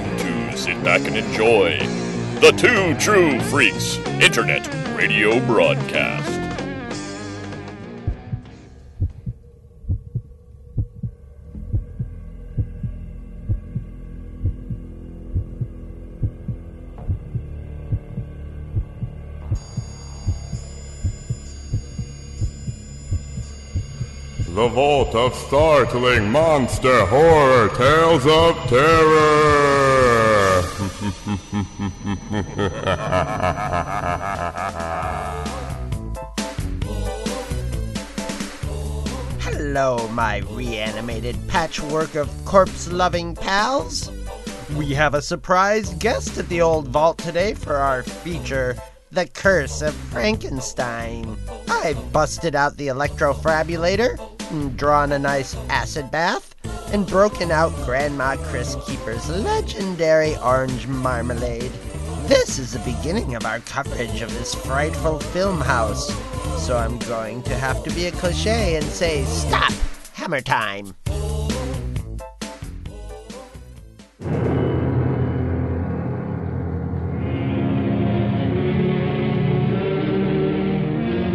time to sit back and enjoy the Two True Freaks Internet Radio Broadcast. The Vault of Startling Monster Horror Tales of Terror. Hello, my reanimated patchwork of corpse loving pals. We have a surprise guest at the old vault today for our feature, The Curse of Frankenstein. I busted out the electrofrabulator, and drawn a nice acid bath, and broken out Grandma Chris Keeper's legendary orange marmalade. This is the beginning of our coverage of this frightful film house. So I'm going to have to be a cliche and say, stop! Hammer time!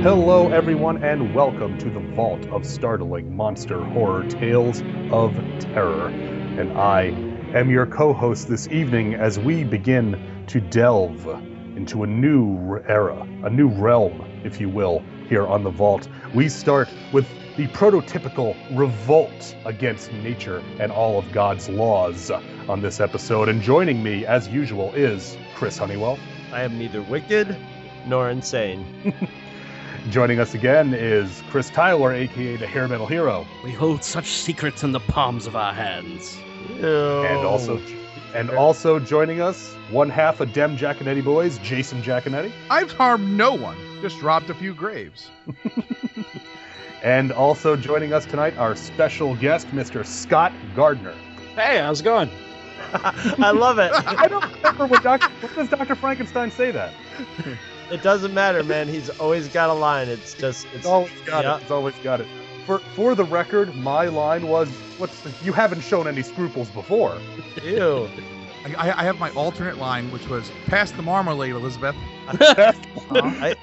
Hello, everyone, and welcome to the Vault of Startling Monster Horror Tales of Terror. And I am your co host this evening as we begin to delve into a new era, a new realm, if you will, here on the Vault. We start with the prototypical revolt against nature and all of God's laws on this episode. And joining me, as usual, is Chris Honeywell. I am neither wicked nor insane. Joining us again is Chris Tyler, aka the Hair Metal Hero. We hold such secrets in the palms of our hands. And also and also joining us, one half of Dem Jaconetti Boys, Jason Jaconetti. I've harmed no one, just robbed a few graves. and also joining us tonight, our special guest, Mr. Scott Gardner. Hey, how's it going? I love it. I don't remember what Dr. What does Dr. Frankenstein say that? It doesn't matter, man. He's always got a line. It's just it's, It's always got yeah. it. It's always got it. For for the record, my line was, "What's the, you haven't shown any scruples before." Ew. I, I have my alternate line, which was "Pass the marmalade, Elizabeth." I,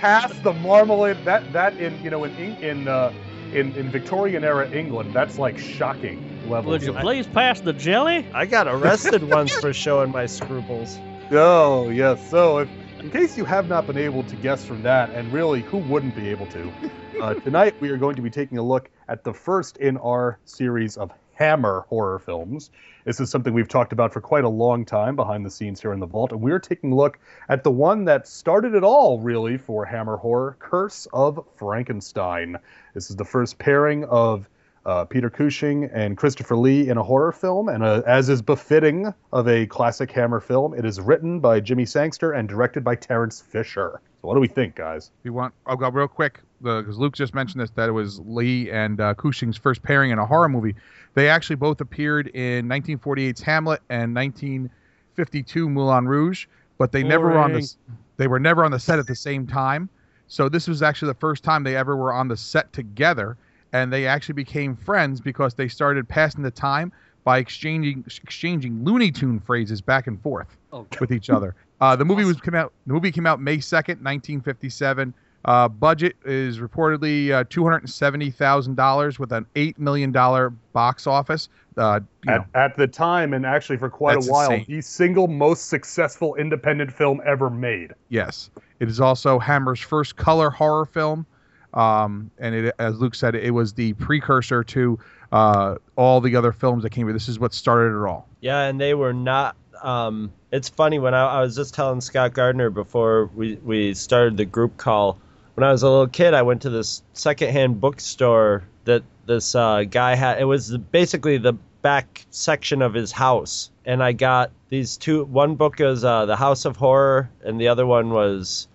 Pass the marmalade. That that in you know in Eng- in uh, in in Victorian era England, that's like shocking levels. Would you of- please pass the jelly? I got arrested once for showing my scruples. Oh, yes. So, if, in case you have not been able to guess from that, and really, who wouldn't be able to, uh, tonight we are going to be taking a look at the first in our series of Hammer horror films. This is something we've talked about for quite a long time behind the scenes here in the vault, and we're taking a look at the one that started it all, really, for Hammer horror Curse of Frankenstein. This is the first pairing of uh, Peter Cushing and Christopher Lee in a horror film, and uh, as is befitting of a classic Hammer film, it is written by Jimmy Sangster and directed by Terence Fisher. So, what do we think, guys? We want. I'll go real quick because Luke just mentioned this that it was Lee and uh, Cushing's first pairing in a horror movie. They actually both appeared in 1948's Hamlet and 1952 Moulin Rouge, but they never were on the they were never on the set at the same time. So this was actually the first time they ever were on the set together, and they actually became friends because they started passing the time by exchanging exchanging Looney Tune phrases back and forth Oh, with each other. Uh, the movie was came out. The movie came out May second, nineteen fifty seven. Uh, budget is reportedly uh, two hundred and seventy thousand dollars with an eight million dollar box office. Uh, you know, At, at the time, and actually for quite a while, insane. the single most successful independent film ever made. yes, it is also Hammer's first color horror film, um, and it, as Luke said, it was the precursor to uh, all the other films that came. This is what started it all. Yeah, and they were not. Um, it's funny when I, I was just telling Scott Gardner before we, we started the group call. When I was a little kid, I went to this secondhand bookstore that this uh, guy had. It was basically the back section of his house, and I got these two. One book was uh, The House of Horror, and the other one was,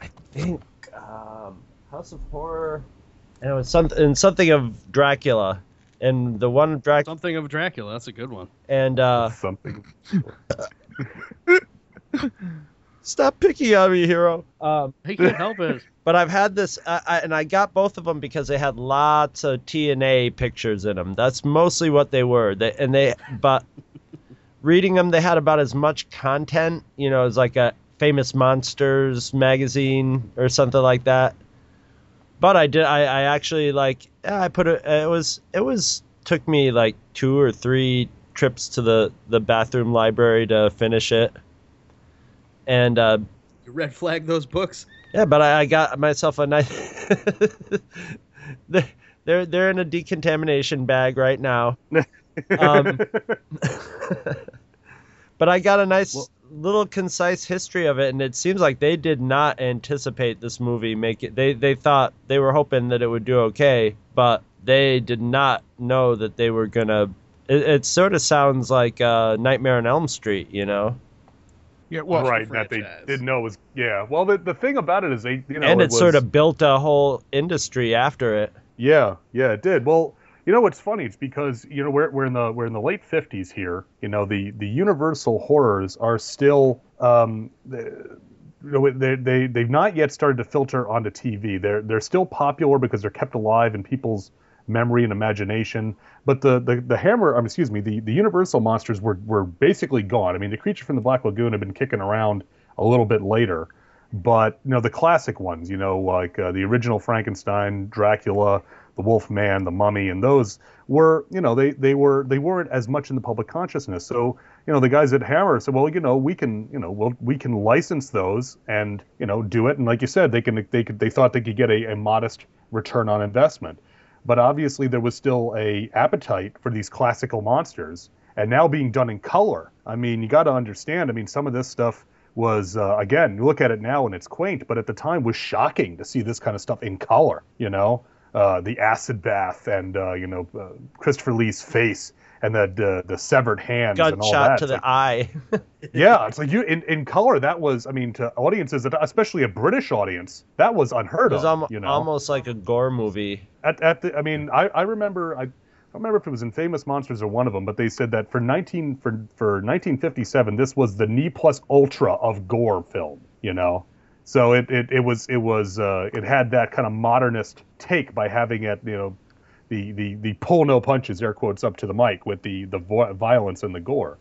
I think, um, House of Horror, and it was something and something of Dracula. And the one Dracula something of Dracula. That's a good one. and uh, Something. Stop picking on me, hero. Um, He can't help it. but I've had this, I, I, and I got both of them because they had lots of TNA pictures in them. That's mostly what they were. They and they, but reading them, they had about as much content, you know, as like a famous monsters magazine or something like that. But I did, I, I actually like, I put it, it was, it was, took me like two or three trips to the, the bathroom library to finish it. And, uh, You red flag those books. yeah, but I, I got myself a nice. they're they're they're in a decontamination bag right now. Um, but I got a nice little concise history of it, and it seems like they did not anticipate this movie make it. They they thought they were hoping that it would do okay, but they did not know that they were gonna. It, it sort of sounds like uh, Nightmare on Elm Street, you know. Yeah, well, right, that they didn't know was yeah. Well, the, the thing about it is they you know and it, was, sort of built a whole industry after it. Yeah, yeah, it did. Well, you know what's funny? It's because you know we're we're in the we're in the late fifties here. You know the the Universal horrors are still um, the- you know, they they they've not yet started to filter onto TV. They're they're still popular because they're kept alive in people's memory and imagination. But the the, the Hammer, um, excuse me, the, the Universal monsters were were basically gone. I mean, the creature from the Black Lagoon had been kicking around a little bit later, but you know the classic ones, you know, like uh, the original Frankenstein, Dracula, the Wolf Man, the Mummy, and those were, you know, they they were they weren't as much in the public consciousness. So you know the guys at Hammer said, well, you know, we can, you know, well, we can license those and you know do it. And like you said, they can they could they thought they could get a, a modest return on investment. But obviously there was still a appetite for these classical monsters, and now being done in color. I mean, you got to understand. I mean, some of this stuff was uh, again, you look at it now and it's quaint, but at the time was shocking to see this kind of stuff in color. You know, uh, the acid bath and uh, you know uh, Christopher Lee's face and the the, the severed hands and all Gunshot to It's the like- eye. yeah, it's like you in, in color. That was, I mean, to audiences, especially a British audience, that was unheard It was of. almo- you know, almost like a gore movie. at, at the, I mean, I, I remember, I, I don't remember if it was in Famous Monsters or one of them, but they said that for 19 for for 1957, this was the ne plus ultra of gore film. You know, so it it, it was it was uh, it had that kind of modernist take by having it, you know, the the the pull no punches air quotes up to the mic with the the vo- violence and the gore.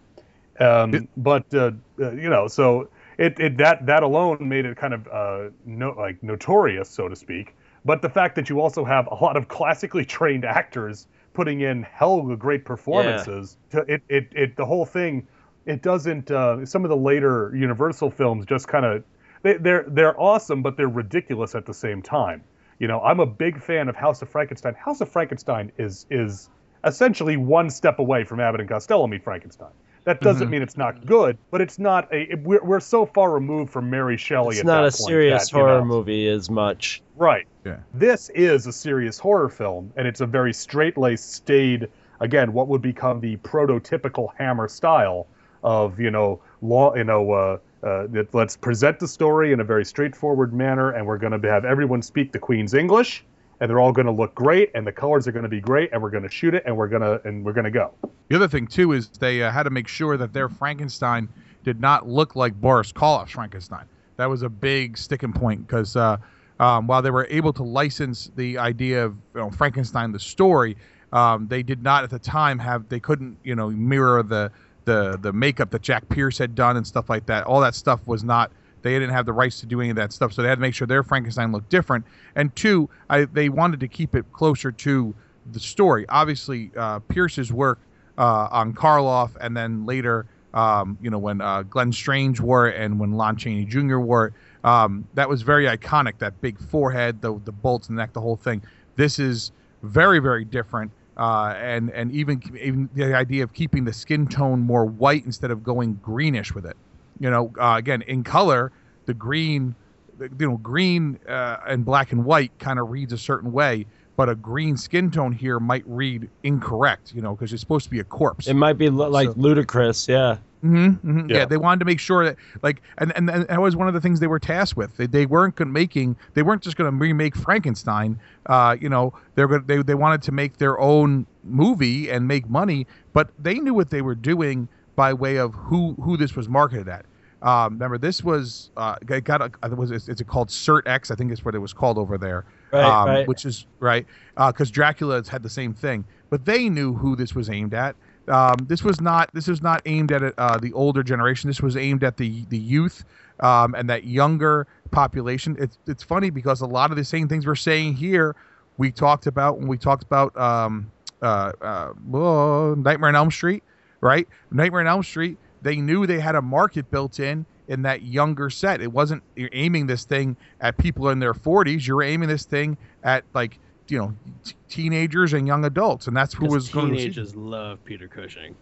Um, but uh, uh, you know, so it, it that that alone made it kind of uh, no, like notorious, so to speak. But the fact that you also have a lot of classically trained actors putting in hell of great performances, to, it, it it the whole thing, it doesn't. Uh, some of the later Universal films just kind of they, they're they're awesome, but they're ridiculous at the same time. You know, I'm a big fan of House of Frankenstein. House of Frankenstein is is essentially one step away from Abbott and Costello meet Frankenstein. That doesn't mean it's not good, but it's not a. it- We're, we're so far removed from Mary Shelley. It's at not that a point serious that, you horror know- movie as much. Right. Yeah. This is a serious horror film, and it's a very straight-laced, staid, again, what would become the prototypical Hammer style of, you know, law, you know, uh, uh, let's present the story in a very straightforward manner, and we're going to have everyone speak the Queen's English, and they're all going to look great, and the colors are going to be great, and we're going to shoot it, and we're going to and we're going to go. The other thing too is they uh, had to make sure that their Frankenstein did not look like Boris Karloff's Frankenstein. That was a big sticking point because uh, um, while they were able to license the idea of you know, Frankenstein the story, um, they did not at the time have they couldn't you know mirror the the the makeup that Jack Pierce had done and stuff like that. All that stuff was not. They didn't have the rights to do any of that stuff, so they had to make sure their Frankenstein looked different. And two, I, they wanted to keep it closer to the story. Obviously, uh, Pierce's work uh, on Karloff, and then later, um, you know, when uh, Glenn Strange wore it and when Lon Chaney Jr. wore it, um, that was very iconic. That big forehead, the the bolts in the neck, the whole thing. This is very very different, uh, and and even even the idea of keeping the skin tone more white instead of going greenish with it. You know, uh, again in color, the green, the- you know, green uh, and black and white kind of reads a certain way. But a green skin tone here might read incorrect, you know, because it's supposed to be a corpse. It might be lo- like So- ludicrous, yeah. Mm-hmm, Yeah. Yeah. they wanted to make sure that, like, and, and, and that was one of the things they were tasked with. They, they weren't making, they weren't just going to remake Frankenstein. Uh, you know, they're going they they wanted to make their own movie and make money, but they knew what they were doing by way of who who this was marketed at. Um, remember, this was uh, got a, it was it's, it's called Cert X, I think is what it was called over there Right, um, right. which is right because Dracula had the same thing. But they knew who this was aimed at. Um, this was not this was not aimed at uh, the older generation. This was aimed at the the youth um, and that younger population. It's it's funny because a lot of the same things we're saying here we talked about when we talked about um, uh, uh, oh, Nightmare on Elm Street, right? Nightmare on Elm Street. They knew they had a market built in in that younger set. It wasn't you're aiming this thing at people in their 40s. You're aiming this thing at like you know t- teenagers and young adults, and that's who was going to see. teenagers love Peter Cushing.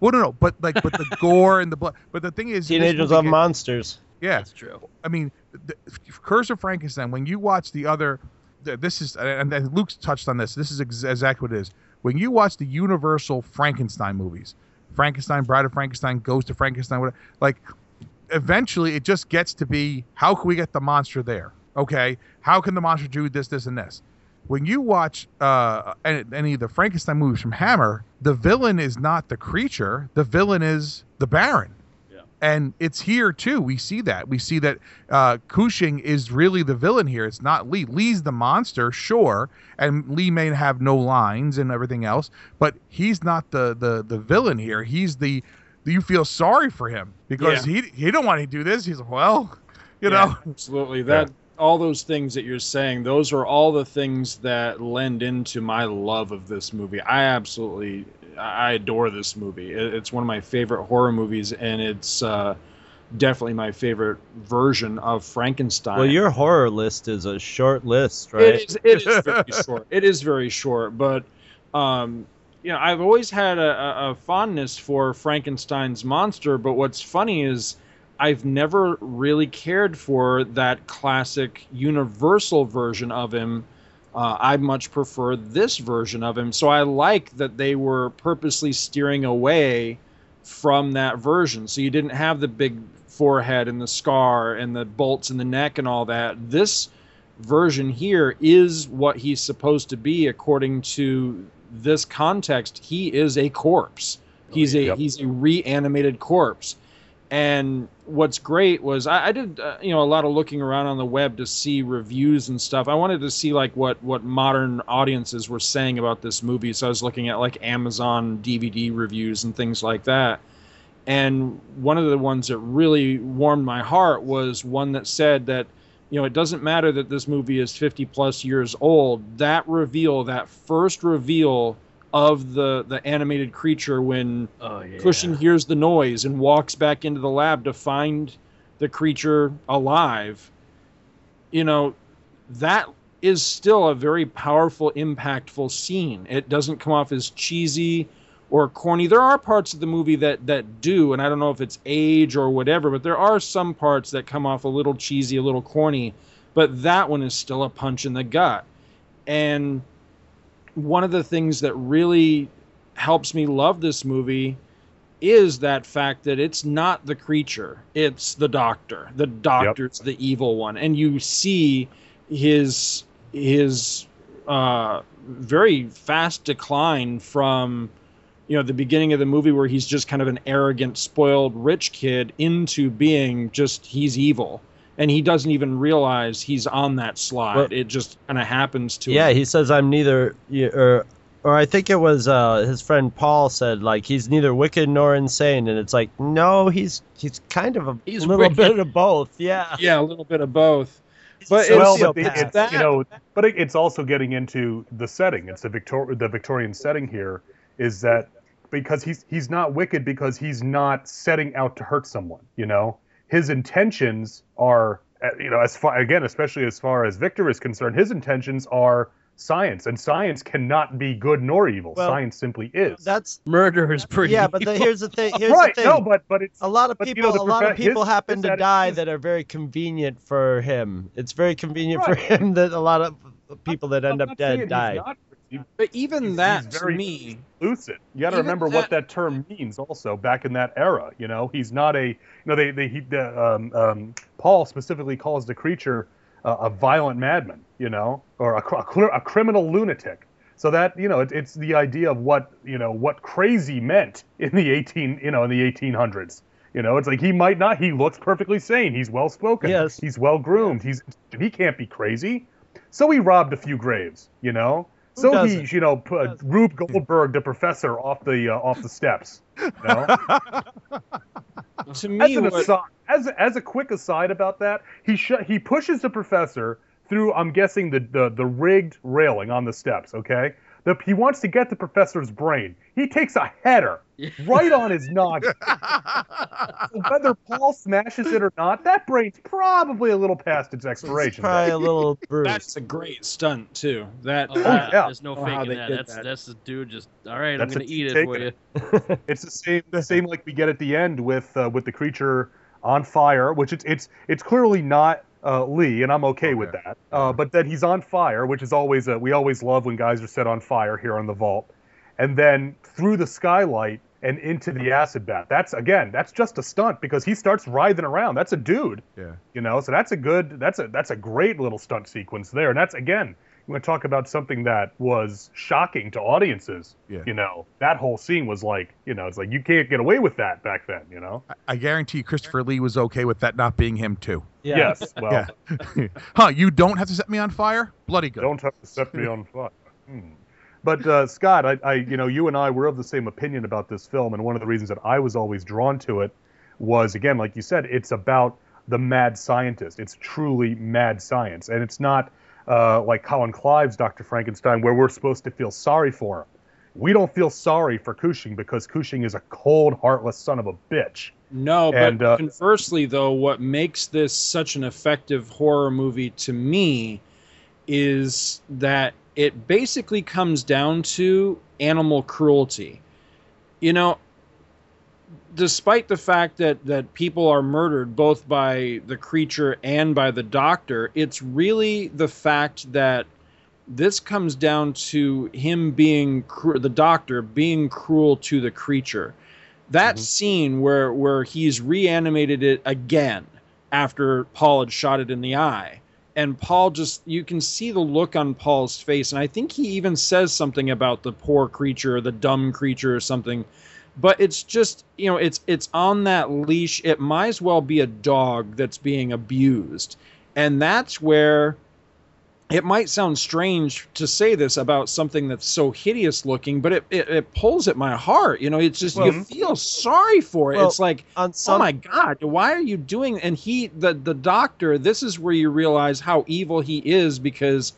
Well, no, no, but like, but the gore and the blood. But the thing is, Teenagers movie love monsters. Yeah, That's true. I mean, the, Curse of Frankenstein. When you watch the other, th- this is, and and Luke's touched on this. This is ex- exactly what it is. When you watch the Universal Frankenstein movies, Frankenstein, Bride of Frankenstein, Ghost of Frankenstein, whatever, like, eventually it just gets to be how can we get the monster there? Okay, how can the monster do this, this, and this? When you watch uh, any, of the Frankenstein movies from Hammer, the villain is not the creature. The villain is the Baron and it's here too. We see that. We see that uh, Cushing is really the villain here. It's not Lee. Lee's the monster, sure, and Lee may have no lines and everything else, but he's not the the the villain here. He's the you feel sorry for him because he he don't want to do this. He's like, well, you Yeah, know, absolutely. That all those things that you're saying, those are all the things that lend into my love of this movie. I absolutely, I adore this movie. It's one of my favorite horror movies, and it's uh, definitely my favorite version of Frankenstein. Well, your horror list is a short list, right? It is. It is very short. It is very short, but um, you know, I've always had a, a, a fondness for Frankenstein's monster. But what's funny is I've never really cared for that classic Universal version of him. Uh, I much prefer this version of him. So I like that they were purposely steering away from that version. So you didn't have the big forehead and the scar and the bolts in the neck and all that. This version here is what he's supposed to be according to this context. He is a corpse. He's a Yep. he's a reanimated corpse. And what's great was I, I did uh, you know a lot of looking around on the web to see reviews and stuff. I wanted to see like what what modern audiences were saying about this movie. So I was looking at like Amazon DVD reviews and things like that. And one of the ones that really warmed my heart was one that said that you know it doesn't matter that this movie is 50 plus years old. That reveal, that first reveal of the the animated creature when Oh yeah. Cushing hears the noise and walks back into the lab to find the creature alive. You know, that is still a very powerful, impactful scene. It doesn't come off as cheesy or corny. There are parts of the movie that that do, and I don't know if it's age or whatever, but there are some parts that come off a little cheesy, a little corny. But that one is still a punch in the gut. And one of the things that really helps me love this movie is that fact that it's not the creature it's the doctor. The doctor's the evil one. And you see his his uh very fast decline from you know the beginning of the movie where he's just kind of an arrogant spoiled rich kid into being just he's evil and he doesn't even realize he's on that slide Well- it just kind of happens to yeah, him he says I'm neither, or or I think it was uh, his friend Paul said like he's neither wicked nor insane, and it's like no, he's he's kind of a He's little wicked. bit of both. Yeah, yeah a little bit of both But a it's- well, sociopath. but it's that- you know, but it, it's also getting into the setting. It's the Victor the Victorian setting here is that because he's he's not wicked because he's not setting out to hurt someone. You know, his intentions are uh, you know as far again, especially as far as Victor is concerned, his intentions are science, and science cannot be good nor evil. Well, science simply is. that's Murder is pretty. yeah, but the, here's the thing. Here's right. the thing. No, but but it's a lot of but, you people, know, the a lot of people his- happen his to die his- that are very convenient for him. It's very convenient for him that a lot of people that end I'm up not saying dead he's die. Not- But even He's- that he's to me, lucid. You got to remember that- what that term means. Also, back in that era, you know, he's not a. You know, they they he, the, um, um, Paul specifically calls the creature uh, a violent madman. You know, or a, a, a criminal lunatic. So that you know, it, it's the idea of what you know what crazy meant in the eighteen you know in the eighteen hundreds. You know, it's like he might not. He looks perfectly sane. He's well spoken. Yes. He's well groomed. He's he can't be crazy. So he robbed a few graves. You know. So doesn't? he, you know, put Rube Goldberg, the professor, off the uh, off the steps. You know? To me, an what, aside, as a, as a quick aside about that, he sh- he pushes the professor through. I'm guessing the, the the rigged railing on the steps. Okay, the, he wants to get the professor's brain. He takes a header right on his noggin. So whether Paul smashes it or not, that brain's probably a little past its It's expiration. probably date. a little bruised. that's a great stunt too. That Oh, that- yeah. There's no faking that. That's that. that's the dude just all right. That's I'm gonna eat it for it. you. It's the same the same like we get at the end with uh, with the creature on fire, which it's it's it's clearly not uh, Lee, and I'm okay, with that. Uh, but then he's on fire, which is always a, we always love when guys are set on fire here on the vault, and then through the skylight and into the acid bath. That's again, that's just a stunt because he starts writhing around. That's a dude, Yeah. you know. So that's a good, that's a that's a great little stunt sequence there, and that's again. You want to talk about something that was shocking to audiences? Yeah. You know, that whole scene was like, you know, it's like you can't get away with that back then. You know. I- I guarantee Christopher Lee was okay with that not being him too. yeah. Yes. Well, Yeah. huh? You don't have to set me on fire. Bloody good. don't have to set me on fire. Hmm. But uh, Scott, I, I, you know, you and I were of the same opinion about this film, and one of the reasons that I was always drawn to it was, again, like you said, it's about the mad scientist. It's truly mad science, and it's not uh, like Colin Clive's Dr. Frankenstein, where we're supposed to feel sorry for him. We don't feel sorry for Cushing because Cushing is a cold, heartless son of a bitch. No, but uh, conversely, though, what makes this such an effective horror movie to me is that it basically comes down to animal cruelty. You know, despite the fact that, that people are murdered both by the creature and by the doctor, it's really the fact that this comes down to him being cru- the doctor being cruel to the creature. That mm-hmm. scene where where he's reanimated it again after Paul had shot it in the eye and Paul just you can see the look on Paul's face and I think he even says something about the poor creature or the dumb creature or something but it's just you know it's it's on that leash it might as well be a dog that's being abused and that's where it might sound strange to say this about something that's so hideous looking, but it, it, it pulls at my heart. You know, it's just Well- you feel sorry for it. Well, it's like, On oh my god, why are you doing? And he, the the doctor, this is where you realize how evil he is because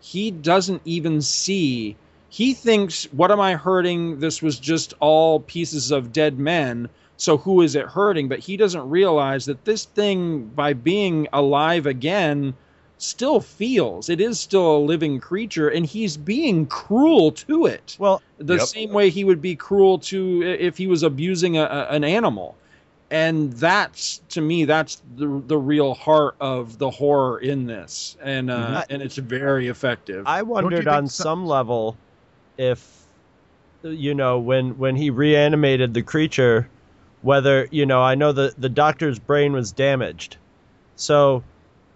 he doesn't even see. He thinks, what am I hurting? This was just all pieces of dead men. So who is it hurting? But he doesn't realize that this thing, by being alive again, still feels. It is still a living creature, and he's being cruel to it. well, The Yep. same way he would be cruel to if he was abusing a, a- an animal. And that's to me, that's the the real heart of the horror in this, and uh, Mhm. and it's very effective. I wondered on so- some level if you know when when he reanimated the creature whether you know I know the the doctor's brain was damaged. So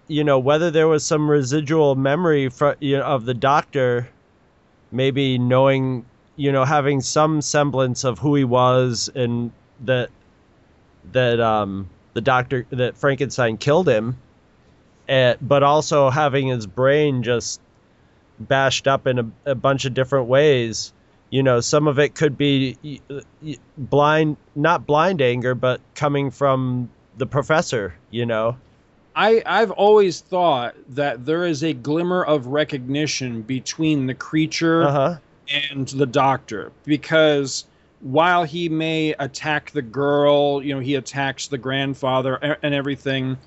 you know whether there was some residual memory for, you know, of the doctor maybe knowing you know having some semblance of who he was and that that um the doctor that Frankenstein killed him eh, but also having his brain just bashed up in a, a bunch of different ways. You know, some of it could be blind, not blind anger, but coming from the professor. You know, I, I've always thought that there is a glimmer of recognition between the creature uh huh, and the doctor because while he may attack the girl, you know, he attacks the grandfather and everything.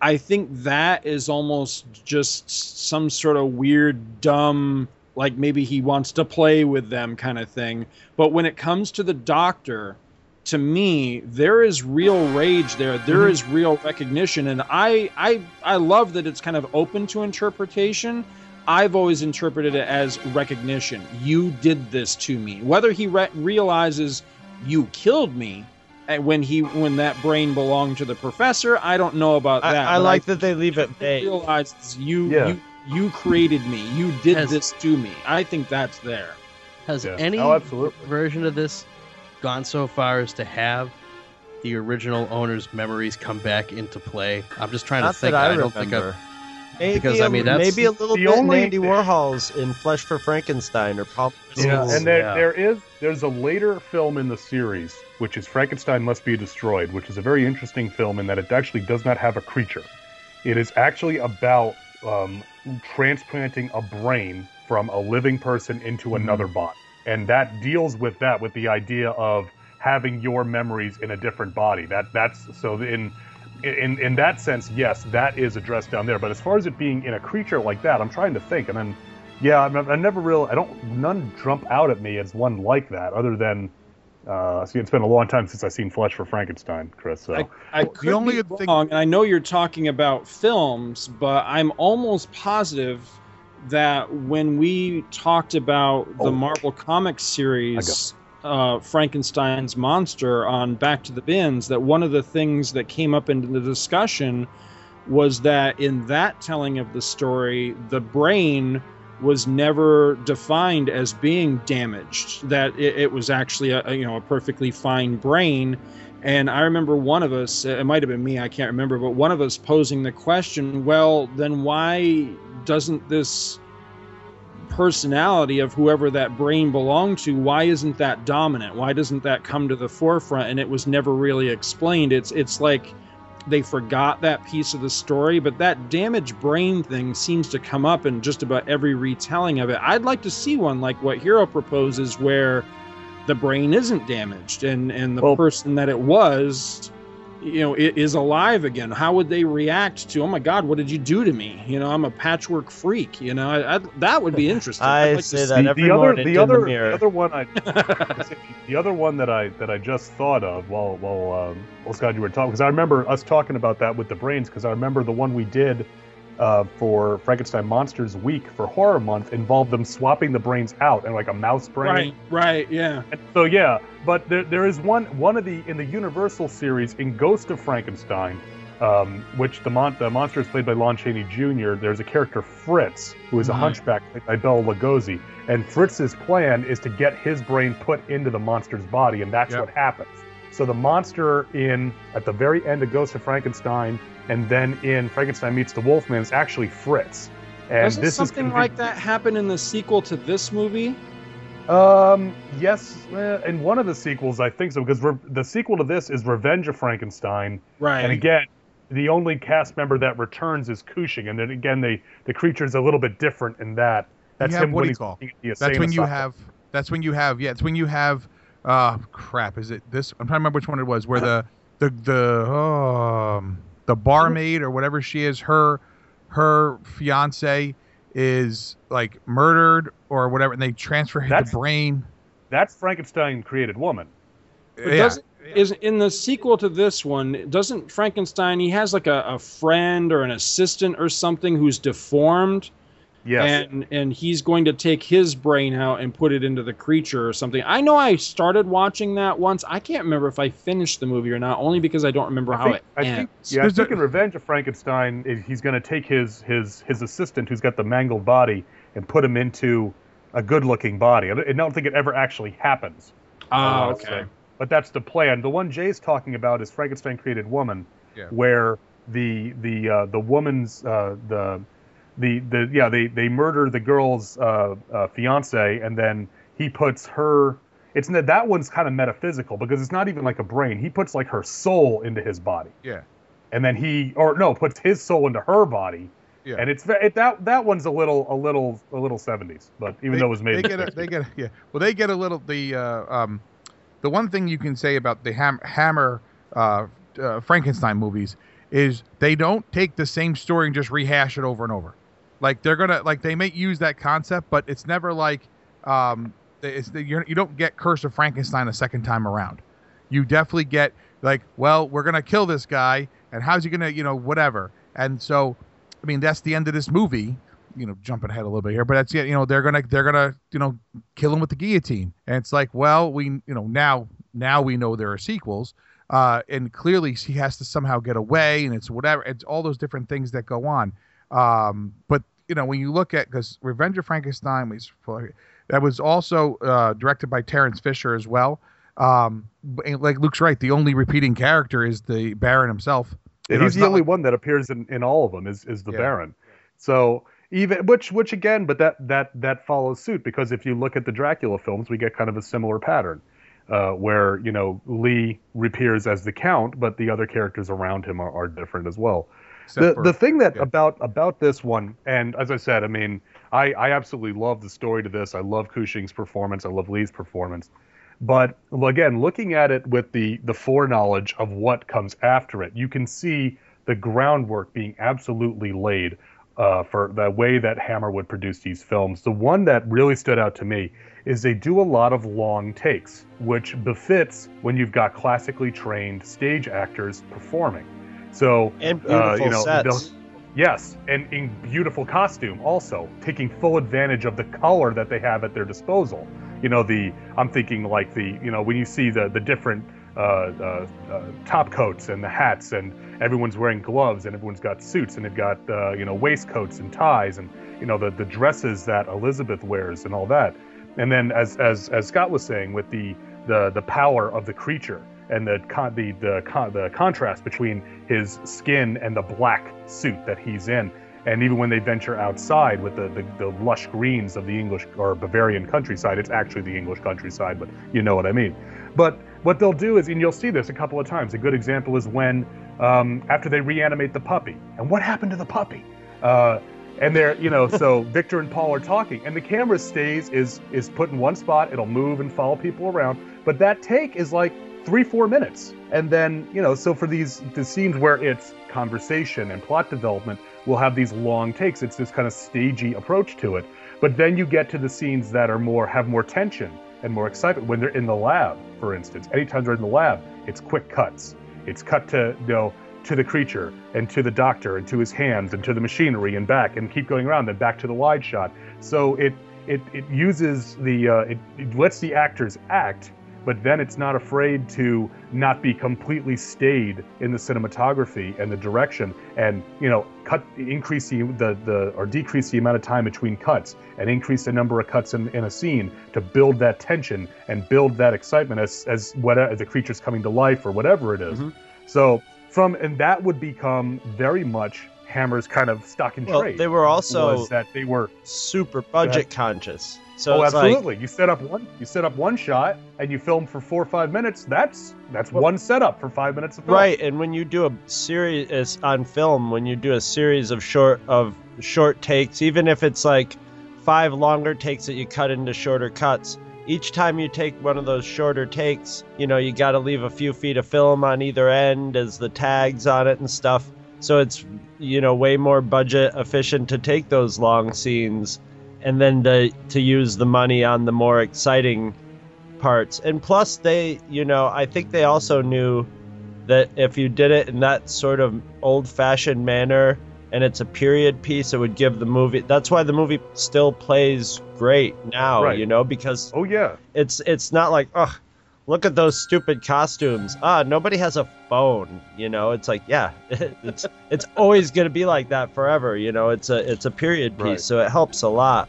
I think that is almost just some sort of weird, dumb, like maybe he wants to play with them kind of thing. But when it comes to the doctor, to me, there is real rage there. There mm-hmm. is real recognition, and I, I, I love that it's kind of open to interpretation. I've always interpreted it as recognition. You did this to me. Whether he re- realizes you killed me, Uh, when he when that brain belonged to the professor, I don't know about that. I but like that they leave it he vague. realizes you Yeah. you you created me. You did Has- this to me. I think that's there. Has Yeah. any Oh, version of this gone so far as to have the original owner's memories come back into play? I'm just trying Not to think. that I, don't think. I've Maybe, Because, I a- mean, that's- maybe a little The bit only- Andy Warhol's in Flesh for Frankenstein or Paul. Yeah, and there yeah. there is there's a later film in the series which is Frankenstein Must Be Destroyed, which is a very interesting film in that it actually does not have a creature. It is actually about um, transplanting a brain from a living person into another body, and that deals with that with the idea of having your memories in a different body. That that's so in. In, in that sense, yes, that is addressed down there. But as far as it being in a creature like that, I'm trying to think, and then yeah, I'm, I never real. I don't. None jump out at me as one like that, other than. Uh, see, it's been a long time since I've seen Flesh for Frankenstein, Chris. So I, I The could only be thing- wrong, and I know you're talking about films, but I'm almost positive that when we talked about the Oh. Marvel Comics series, uh, Frankenstein's monster on Back to the Bins, that one of the things that came up in the discussion was that in that telling of the story, the brain was never defined as being damaged. That it, it was actually a, a, you know a perfectly fine brain. And I remember one of us, it might have been me, I can't remember, but one of us posing the question, well, then why doesn't this personality of whoever that brain belonged to, why isn't that dominant? Why doesn't that come to the forefront? And it was never really explained. It's it's like they forgot that piece of the story, but that damaged brain thing seems to come up in just about every retelling of it. I'd like to see one like what Hero proposes where the brain isn't damaged and and the Well- person that it was you know i- is alive again. How would they react to oh my god what did you do to me? You know i'm a patchwork freak you know? I, I, that would be interesting. I like say see- that the, every the other, the other, the the other one I, the other one that I that I just thought of while while um, while Scott you were talking because I remember us talking about that with the brains because I remember the one we did uh, for Frankenstein Monsters Week for Horror Month involved them swapping the brains out and like a mouse brain. right right yeah And so yeah, but there, there is one one of the in the Universal series in Ghost of Frankenstein, um, which the, mon- the monster is played by Lon Chaney Jr. There's a character Fritz who is a Mhm. hunchback played by Bela Lugosi, and Fritz's plan is to get his brain put into the monster's body, and that's Yep. what happens. So the monster in at the very end of Ghost of Frankenstein, and then in Frankenstein meets the Wolfman is actually Fritz. And doesn't this something is conven- like that happen in the sequel to this movie Um, yes, in one of the sequels, I think so, because re- the sequel to this is Revenge of Frankenstein, right and again, the only cast member that returns is Cushing, and then again, they the creature is a little bit different in that. That's have him what when do you he's call? the That's when you have. That's when you have. Yeah, it's when you have. Uh, crap. Is it this? I'm trying to remember which one it was. Where the the the um the barmaid or whatever she is, her her fiance is like murdered or whatever, and they transfer his That's- brain. That's Frankenstein created woman. But yeah, doesn't- is in the sequel to this one doesn't frankenstein he has like a, a friend or an assistant or something who's deformed Yes. and and he's going to take his brain out and put it into the creature or something i know i started watching that once i can't remember if i finished the movie or not only because i don't remember I how think, it I ends think, yeah, I think in Revenge of Frankenstein, eh, he's going to take his his his assistant, who's got the mangled body, and put him into a good-looking body. I don't I don't think it ever actually happens. Uh, okay so- but that's the plan. The one Jay's talking about is Frankenstein created woman, Yeah. where the the uh, the woman's uh, the the the yeah they they murder the girl's uh, uh, fiance and then he puts her. It's that one's kind of metaphysical because it's not even like a brain. He puts like her soul into his body, yeah. and then he or no puts his soul into her body. Yeah. And it's it, that that one's a little a little a little 70s, but even they, though it was made they get a, they get a, yeah well they get a little the uh, um the one thing you can say about the ham, hammer uh, uh, frankenstein movies is they don't take the same story and just rehash it over and over like they're gonna like they may use that concept but it's never like um it's you're, you don't get curse of frankenstein a second time around. You definitely get like well we're gonna kill this guy and how's he gonna you know whatever. And so i mean that's the end of this movie. You know jumping ahead a little bit here but that's it you know they're gonna they're gonna you know kill him with the guillotine. And it's like well we you know now now we know there are sequels uh and clearly he has to somehow get away and it's whatever it's all those different things that go on um but you know when you look at because revenge of frankenstein was that was also uh directed by terence fisher as well um like luke's right the only repeating character is the baron himself You know, he's the only like- one that appears in, in all of them is, is the Yeah. Baron. So even which which again, but that that that follows suit because if you look at the Dracula films, we get kind of a similar pattern. Uh, where you know Lee reappears as the Count, but the other characters around him are, are different as well. The for- the thing that yeah. about about this one, and as I said, I mean, I I absolutely love the story to this. I love Cushing's performance. I love Lee's performance. But again, looking at it with the the foreknowledge of what comes after it, you can see the groundwork being absolutely laid uh, for the way that Hammer would produce these films. The one that really stood out to me is they do a lot of long takes, which befits when you've got classically trained stage actors performing. So And uh, you know, sets. Yes, and in beautiful costume also, taking full advantage of the color that they have at their disposal. You know, the I'm thinking like the you know when you see the the different uh, uh, uh, top coats and the hats and everyone's wearing gloves and everyone's got suits and they've got uh, you know waistcoats and ties and you know the the dresses that Elizabeth wears and all that. And then as as as Scott was saying with the the the power of the creature and the con- the the, con- the contrast between his skin and the black suit that he's in. And even when they venture outside with the, the, the lush greens of the English or Bavarian countryside, it's actually the English countryside, but you know what I mean. But what they'll do is, and you'll see this a couple of times. A good example is when um, after they reanimate the puppy, and what happened to the puppy? Uh, and they're, you know, so Victor and Paul are talking, and the camera stays is is put in one spot. It'll move and follow people around, but that take is like three four minutes, and then you know, so for these the scenes where it's conversation and plot development, we'll have these long takes. It's this kind of stagey approach to it. But then you get to the scenes that are more have more tension and more excitement when they're in the lab, for instance. Anytime they're in the lab, it's quick cuts. It's cut to you know to the creature and to the doctor and to his hands and to the machinery and back and keep going around, then back to the wide shot. So it it, it uses the uh, it, it lets the actors act, but then it's not afraid to not be completely stayed in the cinematography and the direction and you know cut increase the, the, the or decrease the amount of time between cuts and increase the number of cuts in, in a scene to build that tension and build that excitement as as whatever as the creature's coming to life or whatever it is. Mhm. so from and that would become very much Hammer's kind of stock and Well, trade. they were also that they were super budget conscious. So oh, it's like absolutely. you set up one. You set up one shot, and you film for four or five minutes. That's that's Well- one setup for five minutes of film. Right, and when you do a series on film, when you do a series of short of short takes, even if it's like five longer takes that you cut into shorter cuts, each time you take one of those shorter takes, you know, you got to leave a few feet of film on either end as the tags on it and stuff. So it's you know way more budget efficient to take those long scenes and then to to use the money on the more exciting parts. And plus they, you know, I think they also knew that if you did it in that sort of old-fashioned manner and it's a period piece it would give the movie that's why the movie still plays great now Right. you know because Oh yeah. it's it's not like ugh look at those stupid costumes ah nobody has a phone you know it's like yeah it's it's always going to be like that forever you know it's a it's a period piece Right. so it helps a lot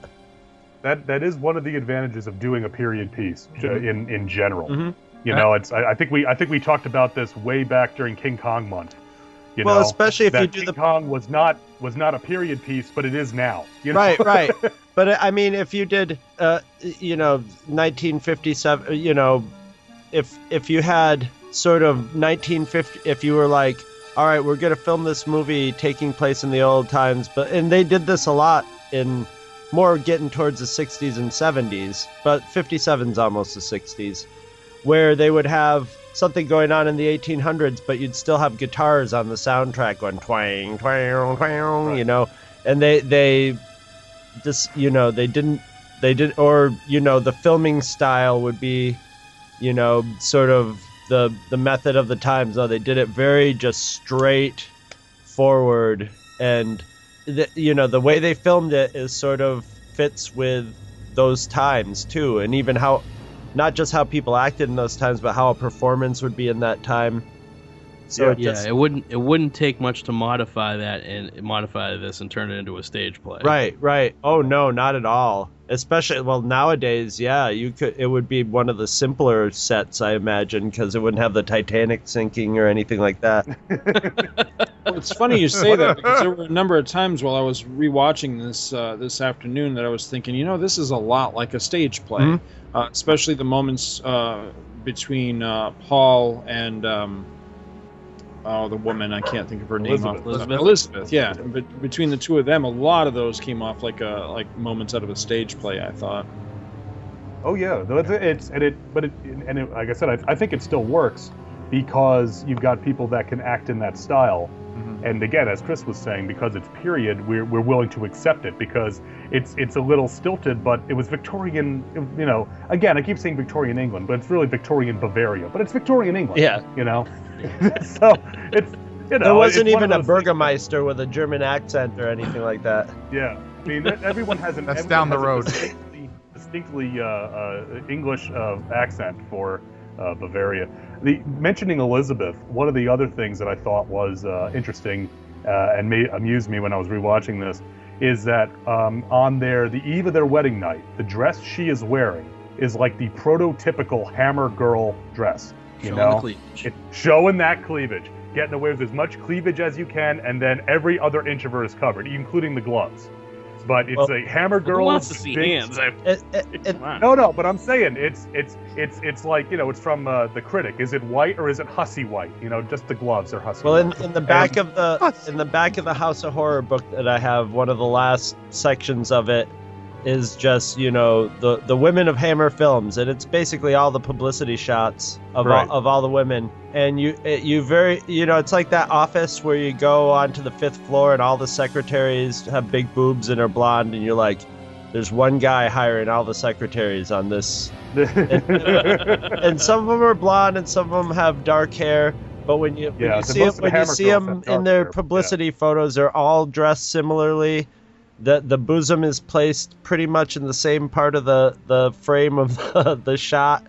That that is one of the advantages of doing a period piece uh, in in general. Mhm. You know, it's I, I think we I think we talked about this way back during King Kong month. You well know, especially if you do King the Kong was not was not a period piece, but it is now. You know? right right but i mean if you did uh you know 1957 you know if if you had sort of 1950 if you were like all right we're going to film this movie taking place in the old times but and they did this a lot in more getting towards the 60s and 70s but 57's almost the 60s where they would have something going on in the 1800s but you'd still have guitars on the soundtrack going twang twang twang you know and they they just you know they didn't they did or you know the filming style would be you know sort of the the method of the times no they did it very just straight forward and the, you know the way they filmed it is sort of fits with those times too and even how not just how people acted in those times but how a performance would be in that time so Yeah. it Yeah, it wouldn't it wouldn't take much to modify that and modify this and turn it into a stage play. Right, right. Oh no, not at all. Especially well nowadays, yeah, you could. It would be one of the simpler sets, I imagine, because it wouldn't have the Titanic sinking or anything like that. Well, it's funny you say that because there were a number of times while I was rewatching this uh, this afternoon that I was thinking, you know, this is a lot like a stage play, Mhm. uh, especially the moments uh, between uh, Paul and um, oh, the woman I can't think of her name. Elizabeth. off- Elizabeth? Elizabeth, yeah. But between the two of them, a lot of those came off like a like moments out of a stage play. I thought. Oh yeah, though it's, it's and it, but it, and it, like I said, I, I think it still works because you've got people that can act in that style. Mm-hmm. And again, as Chris was saying, because it's period, we're, we're willing to accept it because it's it's a little stilted, but it was Victorian. You know, again, I keep saying Victorian England, but it's really Victorian Bavaria. But it's Victorian England. Yeah. You know, so it's you know There wasn't it's even a those things- with a German accent or anything like that. Yeah, I mean everyone has an That's down the road. distinctly, distinctly uh, uh, English uh, accent for uh, Bavaria. The mentioning Elizabeth, one of the other things that I thought was uh, interesting uh, and may, amused me when I was rewatching this is that um, on their the eve of their wedding night, the dress she is wearing is like the prototypical Hammer girl dress. You Showing know, the cleavage. it, showing that cleavage, getting away with as much cleavage as you can, and then every other inch of her is covered, including the gloves. But it's Well, a hammer girl. wants to see big- hands? It, it, it. No, no, but I'm saying it's it's it's it's like you know it's from uh, the critic. Is it white or is it hussy white? You know, just the gloves are hussy. well, in, white. in the back And- of the in the back of the House of Horror book that I have, one of the last sections of it is just you know the the women of Hammer Films, and it's basically all the publicity shots of Right. all, of all the women. And you it, you very you know it's like that office where you go onto the fifth floor and all the secretaries have big boobs and are blonde, and you're like, there's one guy hiring all the secretaries on this and some of them are blonde and some of them have dark hair. But when you when Yeah, you see them, when you see girls 'em have dark in their hair, yeah. publicity photos, they're all dressed similarly. The the bosom is placed pretty much in the same part of the the frame of the, the shot,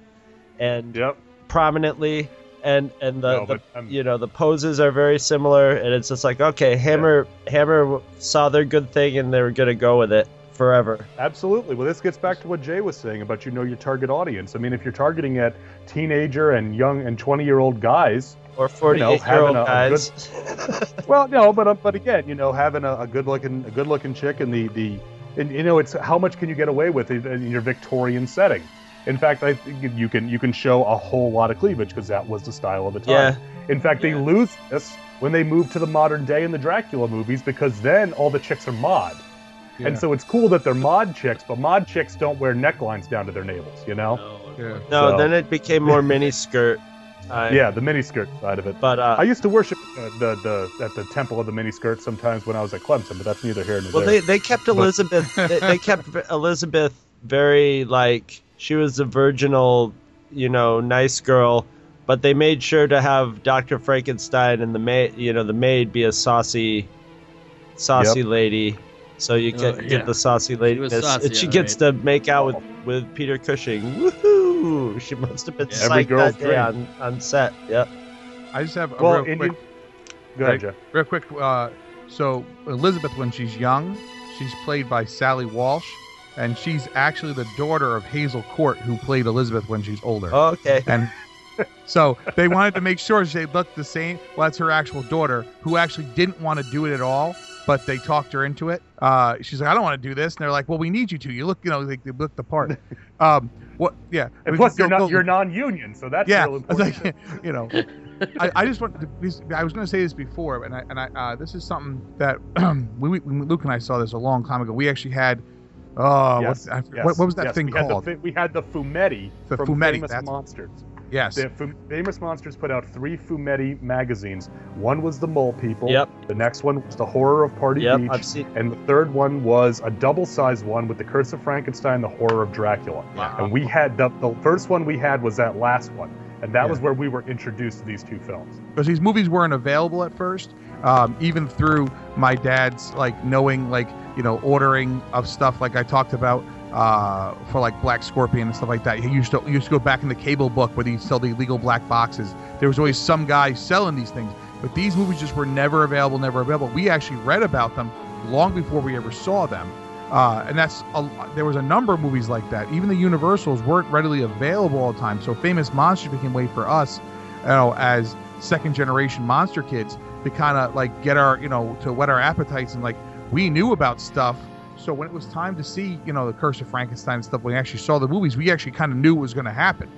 and yep. prominently. And and the, No, the um, you know the poses are very similar, and it's just like okay, Hammer Hammer saw their good thing and they were gonna go with it forever. Absolutely. Well, this gets back to what Jay was saying about you know your target audience. I mean, if you're targeting at teenager and young and 20 year old guys, Or forty eight year having old a- a guys. Well, no, but uh, but again, you know, having a, a good looking a good looking chick and the the and you know it's how much can you get away with in, in your Victorian setting. In fact, I think you can you can show a whole lot of cleavage because that was the style of the time. Yeah. In fact, they lose this when they move to the modern day in the Dracula movies because then all the chicks are mod. Yeah. And so it's cool that they're mod chicks, but mod chicks don't wear necklines down to their navels, you know? Yeah. No, So- then it became more mini skirt. I- Yeah, the miniskirt side of it. But uh, I used to worship uh, the the at the temple of the miniskirt sometimes when I was at Clemson, but that's neither here nor well, there. they they kept Elizabeth. they, they kept Elizabeth very like she was a virginal, you know, nice girl. But they made sure to have Doctor Frankenstein and the maid, you know, the maid be a saucy, saucy lady. So you Oh, get yeah. get the saucy lady, was and she all gets right. to make out with with Peter Cushing. Woohoo! She must have been Yeah. Every psyched girl's that day on, on set. Yep. I just have a well, real quick, you, go ahead, Jeff. real quick. Uh, so Elizabeth, when she's young, she's played by Sally Walsh, and she's actually the daughter of Hazel Court, who played Elizabeth when she's older. Oh, okay. And so they wanted to make sure they looked the same. Well, that's her actual daughter, who actually didn't want to do it at all, but they talked her into it. Uh, she's like, I don't want to do this, and they're like, Well, we need you to. You look, you know, like they look the part. Um, what? Yeah. And plus, you're not you're non-union, so that's yeah, real important. like, you know, I, I just want. To, I was going to say this before, and I and I uh, this is something that we, we Luke and I saw this a long time ago. We actually had. Oh, Yes, I, yes, what, what was that yes. thing we Had called? the, we had the Fumetti The from Fumetti, Famous that's- Monsters. Yes. The Fu- Famous Monsters put out three Fumetti magazines. One was the Mole People. Yep. The next one was the Horror of Party Yep. Beach. I've seen. And the third one was a double-sized one with the Curse of Frankenstein, the Horror of Dracula. Wow. And we had the, the first one we had was that last one, and that Yeah. was where we were introduced to these two films. because these movies weren't available at first um, even through my dad's like knowing like you know ordering of stuff like i talked about uh, for like black scorpion and stuff like that. He used to he used to go back in the cable book where they sell the illegal black boxes. There was always some guy selling these things. But these movies just were never available never available. We actually read about them long before we ever saw them. Uh, and that's a, there was a number of movies like that. Even the universals weren't readily available all the time. So famous monsters became a way for us you know, as second generation monster kids to kind of like get our, you know, to whet our appetites and like we knew about stuff. So when it was time to see, you know, the Curse of Frankenstein and stuff, we actually saw the movies, we actually kind of knew what was going to happen.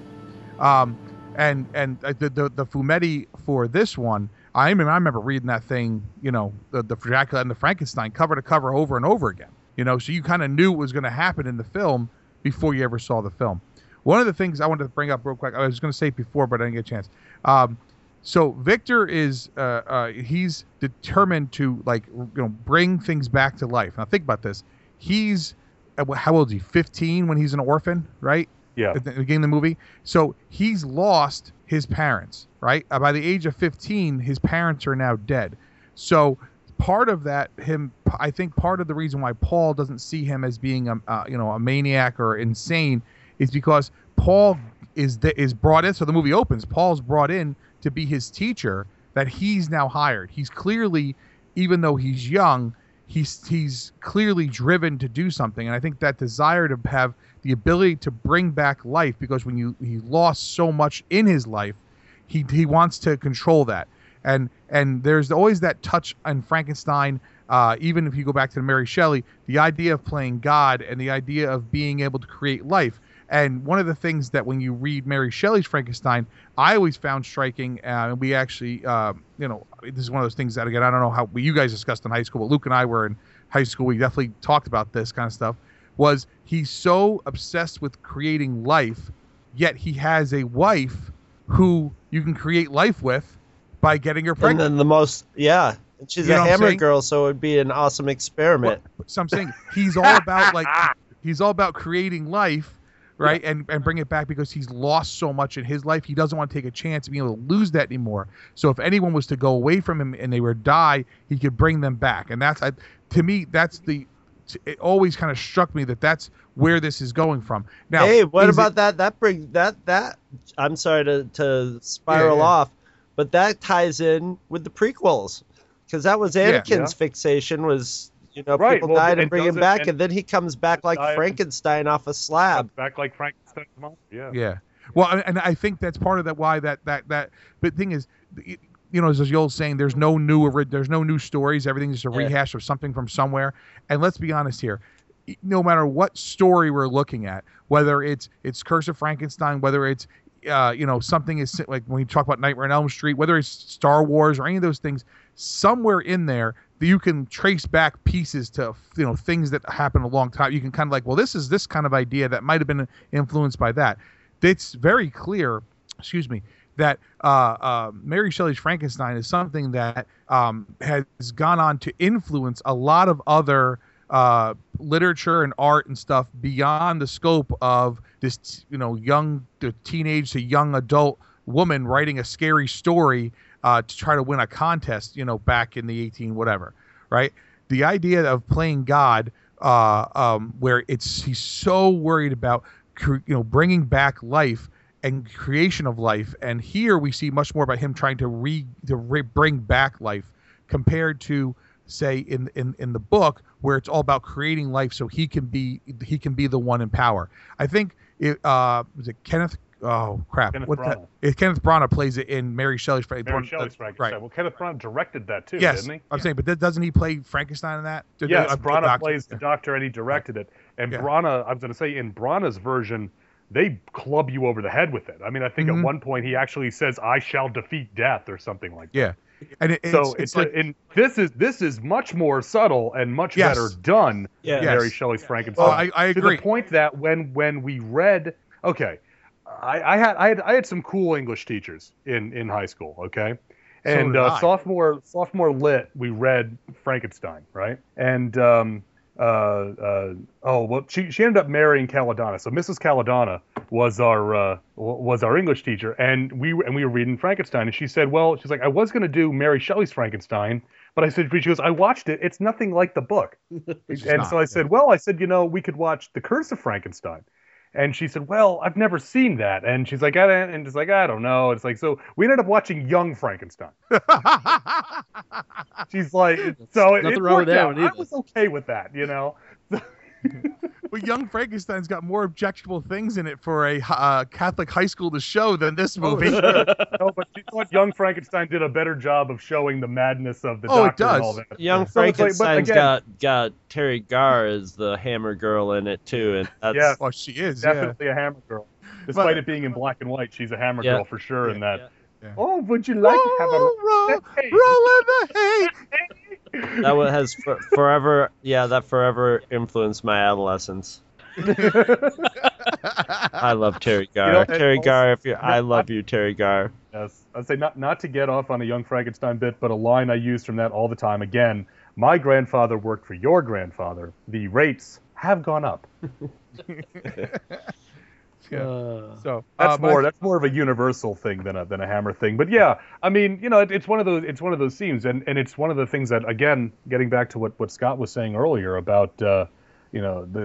Um, and and uh, the, the the Fumetti for this one, I mean, I remember reading that thing, you know, the, the Dracula and the Frankenstein cover to cover over and over again. You know, so you kind of knew what was going to happen in the film before you ever saw the film. One of the things I wanted to bring up real quick, I was going to say it before, but I didn't get a chance. Um, so Victor is uh, uh, he's determined to like you know bring things back to life. Now think about this. He's uh, how old is he? 15 when he's an orphan, right? Yeah. At the beginning of the movie. So he's lost his parents, right? Uh, by the age of 15, his parents are now dead. So part of that, him, I think part of the reason why Paul doesn't see him as being a, uh, you know, a maniac or insane is because Paul is the, is brought in. So the movie opens. Paul's brought in to be his teacher that he's now hired. He's clearly, even though he's young, he's he's clearly driven to do something. And I think that desire to have the ability to bring back life, because when you he lost so much in his life, he he wants to control that. And and there's always that touch on Frankenstein. Uh, even if you go back to Mary Shelley, the idea of playing God and the idea of being able to create life. And one of the things that when you read Mary Shelley's Frankenstein, I always found striking, uh, and we actually, uh, you know, this is one of those things that again I don't know how you guys discussed in high school, but Luke and I were in high school. We definitely talked about this kind of stuff. Was he's so obsessed with creating life, yet he has a wife who you can create life with by getting her pregnant. And then the most, yeah. She's You know a hammer girl, so it would be an awesome experiment. What- so I'm saying he's all about like he's all about creating life, right? And and bring it back because he's lost so much in his life. He doesn't want to take a chance of being able to lose that anymore. So if anyone was to go away from him and they were to die, he could bring them back. And that's I, to me that's the it always kind of struck me that that's where this is going from. Now, hey, what is it- about that? That brings that that. I'm sorry to to spiral yeah. off, but that ties in with the prequels, because that was Yeah. Anakin's fixation was you know Right, people well, died and and bring him back, and- and, then he comes back like Frankenstein off a slab. Back like Frankenstein's monster. Yeah. Yeah. Well, and- and I think that's part of that why that that that. But the thing is, y- you know, as the old saying, there's no new there's no new stories. Everything's just a Yeah. rehash of something from somewhere. And let's be honest here. No matter what story we're looking at, whether it's it's Curse of Frankenstein, whether it's uh, you know something is like when you talk about Nightmare on Elm Street, whether it's Star Wars or any of those things, somewhere in there that you can trace back pieces to you know things that happened a long time. You can kind of like, well, this is this kind of idea that might have been influenced by that. It's very clear, excuse me, that uh, uh, Mary Shelley's Frankenstein is something that um, has gone on to influence a lot of other uh, literature and art and stuff beyond the scope of this, you know, young, the teenage to young adult woman writing a scary story uh, to try to win a contest, you know, back in the 18 whatever, right? The idea of playing God, uh, um, where it's he's so worried about, cre- you know, bringing back life and creation of life, and here we see much more about him trying to re to re- bring back life compared to say in in in the book where it's all about creating life so he can be he can be the one in power. I think it uh was it Kenneth oh crap Kenneth what Branagh. the, it, Kenneth Branagh plays it in Mary Shelley's Fra- Mary Shelley's uh, Frankenstein. right Well, Kenneth Branagh directed that too, yes didn't he? I'm saying but that, doesn't he play Frankenstein in that Did- Yes, uh, Branagh doctor? plays the doctor and he directed it. And Yeah. Branagh, I was going to say, in Branagh's version, they club you over the head with it. I mean, I think Mhm. at one point he actually says, "I shall defeat death" or something like that. yeah and it, So it's, it's, it's like and this is this is much more subtle and much Yes. better done Yeah. than Yes. Mary Shelley's Frankenstein. oh I, I to the point that when when we read, okay, I, I had I had I had some cool English teachers in in high school. Okay. And did uh, sophomore sophomore lit, we read Frankenstein, right? And um, uh, uh, oh well, she she ended up marrying Caladonna. So Mrs. Caladonna was our uh, was our English teacher, and we were- and we were reading Frankenstein, and she said, well, she's like, I was going to do Mary Shelley's Frankenstein, but I said, but she goes, I watched it, it's nothing like the book, and not, so I said, well, I said, you know, we could watch The Curse of Frankenstein. And she said, "Well, I've never seen that." And she's like, "I don't," and it's like, "I don't know." It's like, so we ended up watching Young Frankenstein. She's like, so it, nothing it wrong with worked that out. one I was okay with that, you know. But Young Frankenstein's got more objectionable things in it for a uh, Catholic high school to show than this Oh, movie. sure. no, but you know what? Young Frankenstein did a better job of showing the madness of the Oh, it doctor and does. all that. Young So it's like- again- got got Teri Garr as the Hammer Girl in it too, and that's Yeah. well, she is. Yeah. Definitely a hammer girl. Despite But- it being in black and white, she's a hammer Yeah. girl for sure in that. Yeah. Oh, would you like to have a roll, roll, Hey. roll in the hay. that one has for, forever. Yeah, that forever influenced my adolescence. I love Teri Garr. know, Teri also- Garr, if you, I love you, Teri Garr. Yes, I'd say not not to get off on a young Frankenstein bit, but a line I use from that all the time. Again, my grandfather worked for your grandfather. The rates have gone up. Yeah. So That's uh, my- more that's more of a universal thing than a than a hammer thing. But yeah, I mean, you know, it, it's one of those it's one of those themes, and and it's one of the things that again, getting back to what what Scott was saying earlier about. Uh, you know, the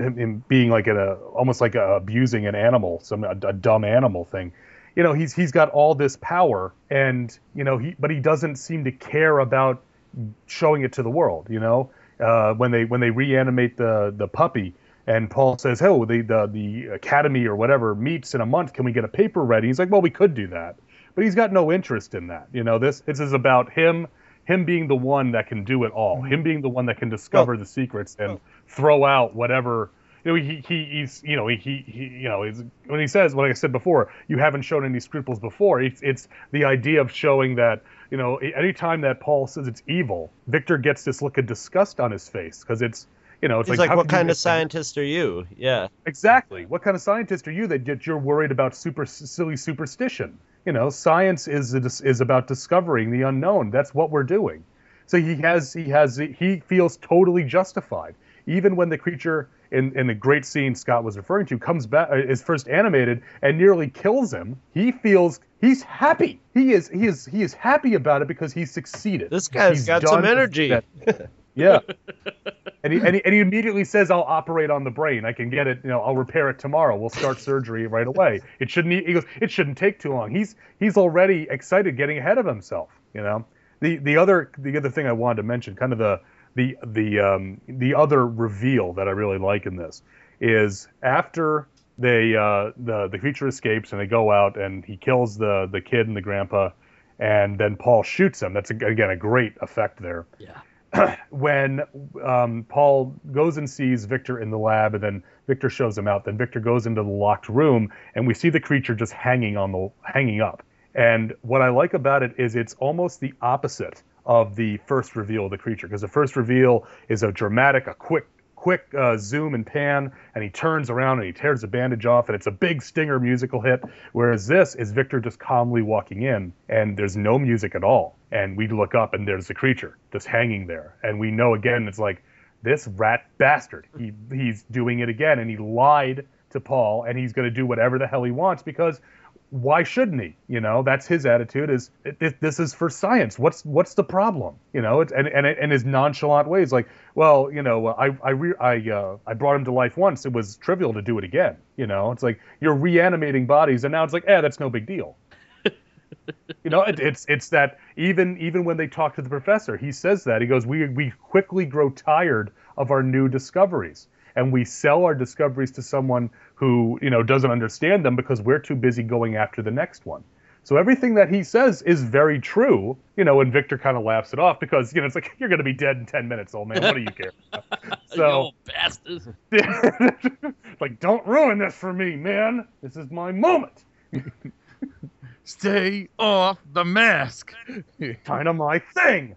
him, him being like a almost like a, abusing an animal, some a, a dumb animal thing. You know, he's he's got all this power, and you know, he but he doesn't seem to care about showing it to the world. You know, uh, when they when they reanimate the the puppy, and Paul says, "Oh, the the the academy or whatever meets in a month. Can we get a paper ready?" He's like, "Well, we could do that," but he's got no interest in that. You know, this this is about him him being the one that can do it all, mm-hmm. him being the one that can discover the secrets and throw out whatever. You know, he, he he's you know he, he you know he's, when he says like I said before, you haven't shown any scruples before. It's it's the idea of showing that you know anytime that Paul says it's evil, Victor gets this look of disgust on his face because it's you know it's He's like, like, what kind of miss that?" scientist are you? Yeah. Exactly. What kind of scientist are you that that you're worried about super silly superstition? You know, science is is about discovering the unknown. That's what we're doing. So he has he has he feels totally justified, even when the creature in in the great scene Scott was referring to comes back uh, is first animated and nearly kills him. He feels he's happy. He is he is he is happy about it because he succeeded. This guy's He's got some energy. that- yeah. And he, and, he, and he immediately says, I'll operate on the brain. I can get it, you know, I'll repair it tomorrow. We'll start surgery right away. It shouldn't, he goes, it shouldn't take too long. He's, he's already excited getting ahead of himself, you know? The, the other, the other thing I wanted to mention, kind of the, the, the, um, the other reveal that I really like in this is after they, uh, the, the creature escapes and they go out and he kills the, the kid and the grandpa and then Paul shoots him. That's, again, a great effect there when um, Paul goes and sees Victor in the lab, and then Victor shows him out. Then Victor goes into the locked room, and we see the creature just hanging on the hanging up. And what I like about it is it's almost the opposite of the first reveal of the creature, because the first reveal is a dramatic, a quick, quick uh, zoom and pan, and he turns around and he tears the bandage off, and it's a big stinger musical hit. Whereas this is Victor just calmly walking in, and there's no music at all. And we look up, and there's the creature just hanging there, and we know again it's like this rat bastard. He he's doing it again, and he lied to Paul, and he's going to do whatever the hell he wants because why shouldn't he? You know, that's his attitude. Is this, this is for science? What's what's the problem? You know, it's, and and and his nonchalant ways, like, well, you know, I I re, I uh, I brought him to life once. It was trivial to do it again. You know, it's like you're reanimating bodies, and now it's like, eh, that's no big deal. you know, it, it's it's that even even when they talk to the professor, he says that he goes, we we quickly grow tired of our new discoveries and we sell our discoveries to someone who you know doesn't understand them because we're too busy going after the next one. So everything that he says is very true, you know. And Victor kind of laughs it off because you know it's like you're going to be dead in ten minutes, old man. What do you care? So bastard. like, don't ruin this for me, man. This is my moment. Stay off the mask. kind of my thing.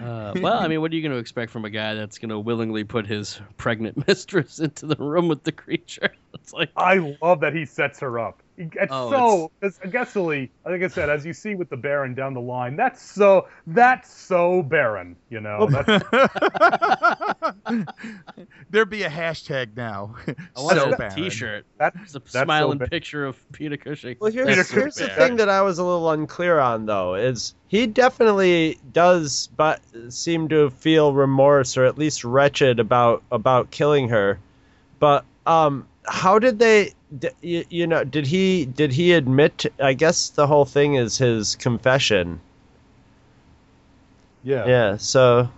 Uh, well, I mean, what are you going to expect from a guy that's going to willingly put his pregnant mistress into the room with the creature? It's like, I love that he sets her up. He- It's Oh, so, it's, Gessely, like I said, as you see with the Baron down the line, that's so, that's so Baron, you know. Oh. That's, There'd be a hashtag now. I want So a bad. T-shirt. that, It's a smiling bad. picture of Peter Cushing. Well, here's, That's so here's the thing that I was a little unclear on, though, is he definitely does but seem to feel remorse or at least wretched about about killing her. But um, how did they? d- You, you know, did he did he admit? To, I guess the whole thing is his confession. yeah. Yeah. So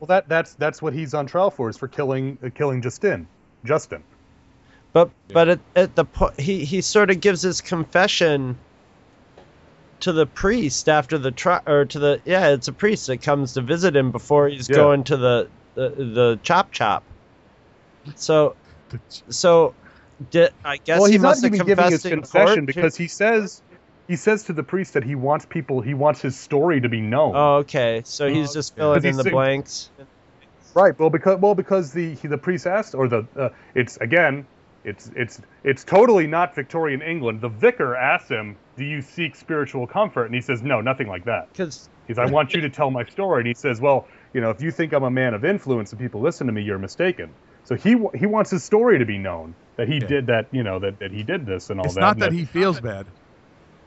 Well, that that's that's what he's on trial for is for killing uh, killing Justin. Justin. But but at, at the po- he he sort of gives his confession to the priest after the trial or to the yeah it's a priest that comes to visit him before he's Yeah. going to the, the the chop chop. So so did I guess well, he he's not must have even giving his confessed confession because to- he says he says to the priest that he wants people he wants his story to be known. Oh okay, so he's just filling in the he's- blanks. Right. Well, because well because the he, the priest asked or the uh, it's again it's it's it's totally not Victorian England. The vicar asks him, "Do you seek spiritual comfort?" And he says, "No, nothing like that." Because He's, "I want you to tell my story." And he says, "Well, you know, if you think I'm a man of influence and people listen to me, you're mistaken." So he he wants his story to be known that he did that, you know, that, that he did this and all It's that. It's not and that he feels bad.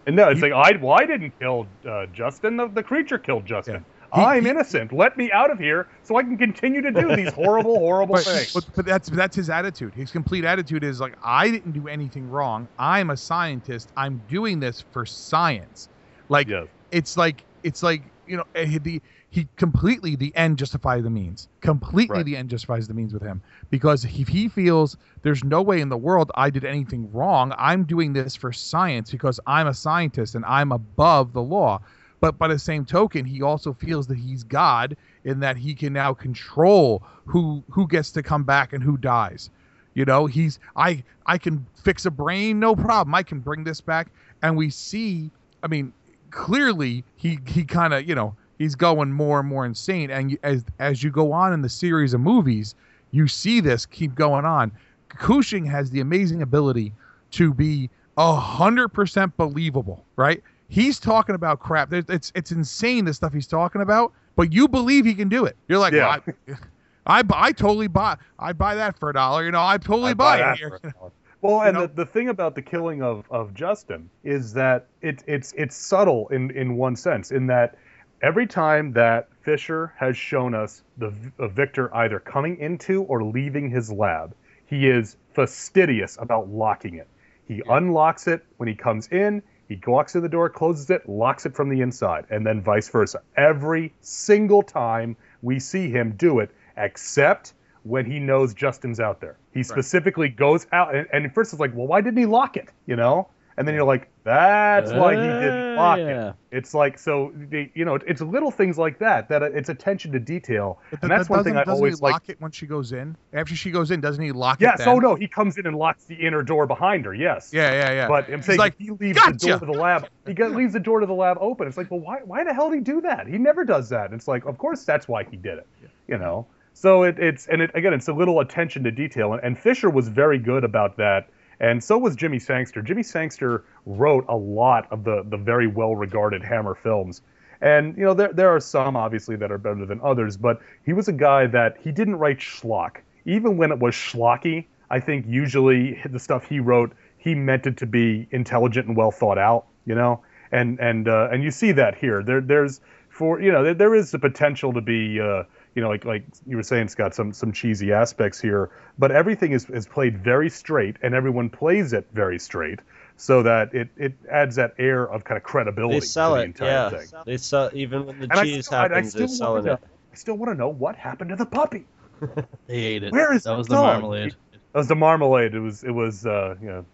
And no, it's he- like I well, I didn't kill uh, Justin. The, the creature killed Justin. He- I'm he- innocent. Let me out of here so I can continue to do these horrible, horrible But, things. but, but that's that's his attitude. His complete attitude is like, I didn't do anything wrong. I'm a scientist. I'm doing this for science. Like Yes. it's like it's like you know eh, the he completely the end justifies the means. Completely Right. the end justifies the means with him because if he feels there's no way in the world I did anything wrong, I'm doing this for science because I'm a scientist and I'm above the law. But by the same token, he also feels that he's God in that he can now control who who gets to come back and who dies. You know, he's I I can fix a brain, no problem. I can bring this back, and we see. I mean, clearly he he kind of you know he's going more and more insane. And you, as as you go on in the series of movies, you see this keep going on. Cushing has the amazing ability to be a hundred percent believable, right? He's talking about crap. There's- It's it's insane the stuff he's talking about, but you believe he can do it. You're like, Yeah. well, I, I I totally buy I buy that for a dollar. You know, I totally I buy, buy it. here. for a dollar. Well, and know? the, the thing about the killing of, of Justin is that it, it's it's subtle in, in one sense, in that every time that Fisher has shown us the Victor either coming into or leaving his lab, he is fastidious about locking it. He unlocks it when he comes in. He walks to the door, closes it, locks it from the inside, and then vice versa. Every single time we see him do it, except when he knows Justin's out there. He specifically goes out, and, and first it's like, well, why didn't he lock it? You know? And then you're like, that's why he didn't Uh, lock yeah. it. It's like so, they, you know, it's little things like that that it's attention to detail, But and that's that one thing I doesn't- doesn't always he like. lock it when she goes in. After she goes in, doesn't he lock Yes. it? Oh no, he comes in and locks the inner door behind her. Yes. Yeah, yeah, yeah. But I'm saying like, he leaves the door to the lab. He leaves the door to the lab open. It's like, well, why? Why the hell did he do that? He never does that. It's like, of course, that's why he did it. You know. So it, it's and it again, it's a little attention to detail, and, and Fisher was very good about that, and so was Jimmy Sangster. Jimmy Sangster wrote a lot of the the very well regarded Hammer films. And you know there there are some obviously that are better than others, but he was a guy that he didn't write schlock. Even when it was schlocky, I think usually the stuff he wrote he meant it to be intelligent and well thought out. You know, and and uh, and you see that here. There there's for you know there, there is the potential to be uh, you know like like you were saying Scott some some cheesy aspects here, but everything is is played very straight and everyone plays it very straight so that it it adds that air of kind of credibility They sell to the it, yeah. thing. They sell even when the And cheese still- happens, still they're selling it. know- I still want to know what happened to the puppy. They ate it. Where is that was the dog? marmalade. That was the marmalade. It was it was uh, you know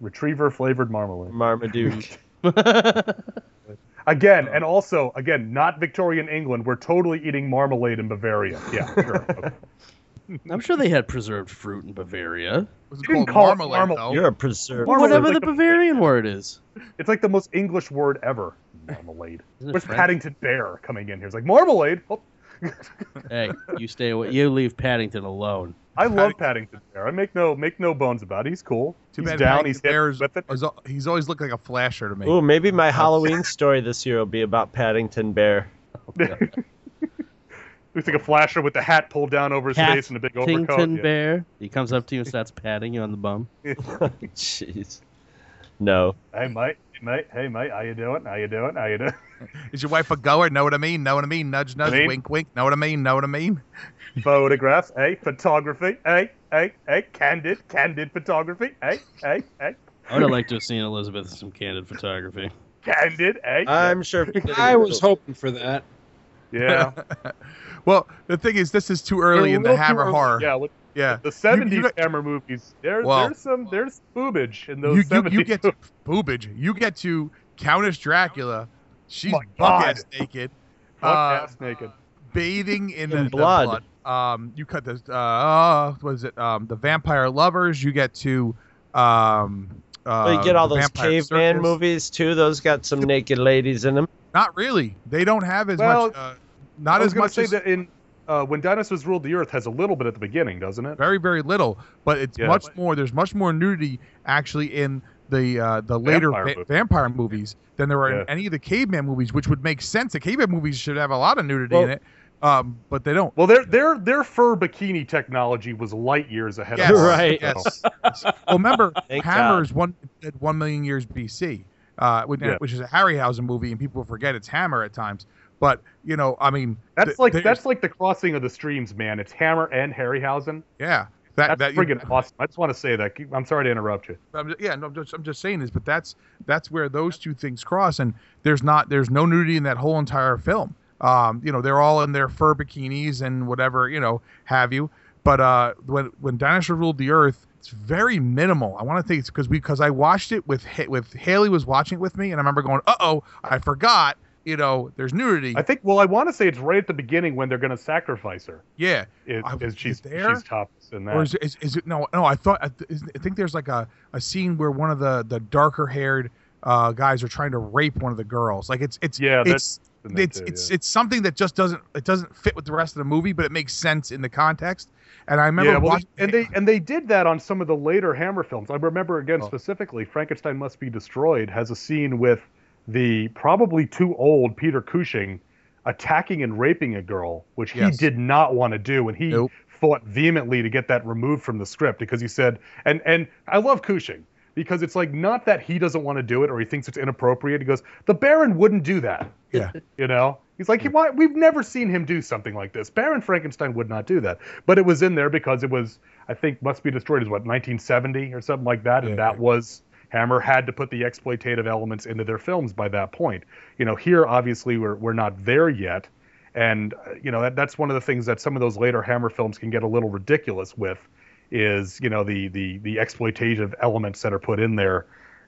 retriever flavored marmalade. Marmaduke. Again, and also again, not Victorian England. We're totally eating marmalade in Bavaria. Yeah, sure. Okay. I'm sure they had preserved fruit in Bavaria. Was You didn't called call it marmalade, though. You're a preserved. Marmalade Whatever is the like a- Bavarian word is. It's like the most English word ever. Marmalade. Isn't Where's French? Paddington Bear coming in here? It's like marmalade. Oh, Hey, you stay away. You leave Paddington alone. I love Paddington Bear. I make no make no bones about it. He's cool. Too he's bad down. Paddington He's hit Bear's- with it. is al- He's always looked like a flasher to me. Ooh, maybe my Halloween story this year will be about Paddington Bear. Looks like a flasher with the hat pulled down over his face and a big overcoat. Paddington Yeah. Bear. He comes up to you and starts patting you on the bum. Jeez. No. I mate, hey mate, hey mate, how you doing? How you doing? How you doing? Is your wife a goer? Know what I mean? Know what I mean? Nudge, nudge, mean? wink, wink. Know what I mean? Know what I mean? Photographs, hey, photography, hey, hey, hey, candid, candid photography, hey, hey, hey, I would have liked to have seen Elizabeth some candid photography. candid, hey. I'm sure. I was hoping for that. Yeah. well, the thing is, this is too early They're in the Hammer early. horror. Yeah, look, Yeah. the '70s you got- Hammer movies. There, Well- there's some there's boobage in those you, you, '70s. you get to boobage. You get to Countess Dracula. She's my buck ass naked, Buck uh, naked. bathing in, In the, the blood. Um, you cut this. Uh, uh, what is it? Um, the vampire lovers. You get to. Um, uh, Well, you get all those caveman Circus. movies too. Those got some naked ladies in them. Not really. They don't have as Well, much. Uh, not I was as much say as that in uh, when dinosaurs ruled the earth has a little bit at the beginning, doesn't it? very very little, but it's Yeah. much more. There's much more nudity actually in the uh, the later Vampire va- movies. vampire movies than there are Yeah. in any of the caveman movies, which would make sense. The caveman movies should have a lot of nudity Well- in it, um, but they don't. Well, their their their fur bikini technology was light years ahead Yes, of ours. Right. Yes. well, remember, Thank Hammer God. is one at one million years BC, uh, which, Yeah. which is a Harryhausen movie, and people forget it's Hammer at times. But you know, I mean, That's th- like that's like the crossing of the streams, man. It's Hammer and Harryhausen. yeah. That, That's that friggin' awesome. I just want to say that. I'm sorry to interrupt you. I'm just, yeah, no, I'm just, I'm just saying this, but that's that's where those two things cross, and there's not there's no nudity in that whole entire film. Um, you know, they're all in their fur bikinis and whatever you know have you. But uh, when when Dinosaur ruled the Earth, it's very minimal. I want to think it's because because I watched it with with Haley was watching it with me, and I remember going, uh oh, I forgot. You know, there's nudity. I think. Well, I want to say it's right at the beginning when they're going to sacrifice her. yeah, Is, I- is she's there? she's topless in that? Or is, it- is, is it no? No, I thought I, th- I think there's like a, a scene where one of the the darker haired uh, guys are trying to rape one of the girls. Like it's it's Yeah, it's that's in there it's too, it's yeah. it's something that just doesn't it doesn't fit with the rest of the movie, but it makes sense in the context. And I remember yeah, well, watching, and they and they did that on some of the later Hammer films. I remember again Oh. specifically, Frankenstein Must Be Destroyed has a scene with the probably too old Peter Cushing attacking and raping a girl, which he did not want to do, and he Nope. fought vehemently to get that removed from the script because he said, and and I love Cushing because it's like not that he doesn't want to do it or he thinks it's inappropriate. He goes, the Baron wouldn't do that. yeah, You know, he's like, he, why, we've never seen him do something like this. Baron Frankenstein would not do that, but it was in there because it was, I think, must be destroyed is what 1970 or something like that, and Yeah. that was Hammer had to put the exploitative elements into their films by that point. You know, here obviously we're we're not there yet, and uh, you know that that's one of the things that some of those later Hammer films can get a little ridiculous with, is you know the the the exploitative elements that are put in there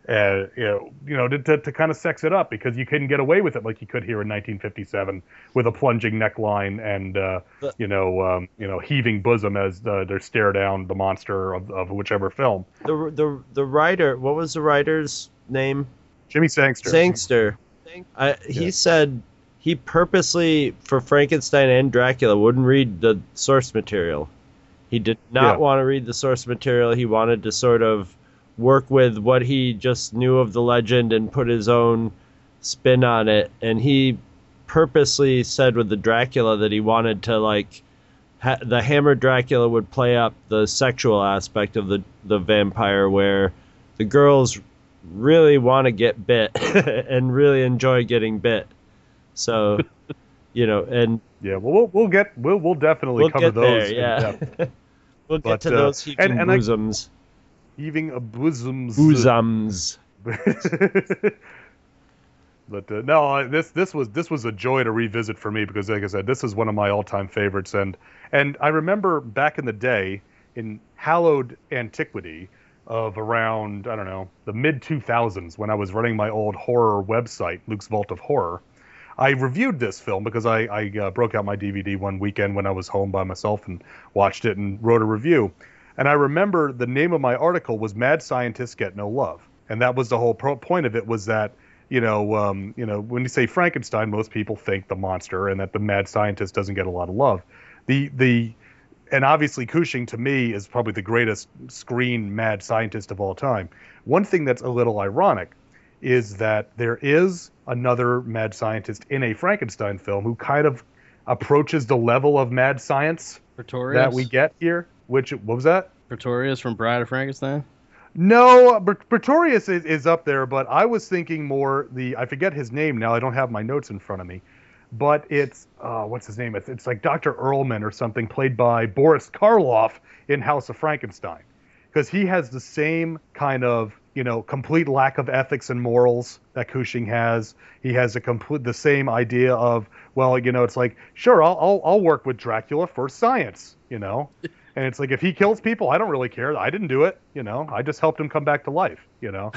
uh, you know, you know, to, to, to kind of sex it up because you couldn't get away with it like you could here in 1957 with a plunging neckline and uh, The- you know, um, you know, heaving bosom as the, they stare down the monster of, of whichever film. The the the writer. What was the writer's name? Jimmy Sangster. Sangster. I, he Yeah. said he purposely for Frankenstein and Dracula wouldn't read the source material. He did not Yeah. want to read the source material. He wanted to sort of work with what he just knew of the legend and put his own spin on it. And he purposely said with the Dracula that he wanted to like ha- the Hammer Dracula would play up the sexual aspect of the the vampire where the girls really want to get bit and really enjoy getting bit. So, you know, and Yeah, well, we'll we'll get we'll we'll definitely we'll cover those. there. in Yeah, depth. we'll get to uh, those and- and I- bosoms. Heaving a bosoms. Bosoms. but uh, no, this this was this was a joy to revisit for me because, like I said, this is one of my all-time favorites, and and I remember back in the day in hallowed antiquity of around I don't know the mid 2000s when I was running my old horror website, Luke's Vault of Horror. I reviewed this film because I, I uh, broke out my DVD one weekend when I was home by myself and watched it and wrote a review. And I remember the name of my article was "Mad Scientists Get No Love," and that was the whole pro- point of it was that you know um, you know when you say Frankenstein, most people think the monster, and that the mad scientist doesn't get a lot of love. The the and obviously Cushing to me is probably the greatest screen mad scientist of all time. One thing that's a little ironic is that there is another mad scientist in a Frankenstein film who kind of approaches the level of mad science Pretorius. that we get here. Which what was that? Pretorius from Bride of Frankenstein. No, Pretorius is, is up there, but I was thinking more the I forget his name now. I don't have my notes in front of me, but it's uh, what's his name? It's, it's like Dr. Earlman or something, played by Boris Karloff in House of Frankenstein, because he has the same kind of you know, complete lack of ethics and morals that Cushing has. He has a complete the same idea of, well, you know, it's like, sure, I'll I'll, I'll work with Dracula for science, you know. And it's like if he kills people, I don't really care. I didn't do it, you know. I just helped him come back to life, you know.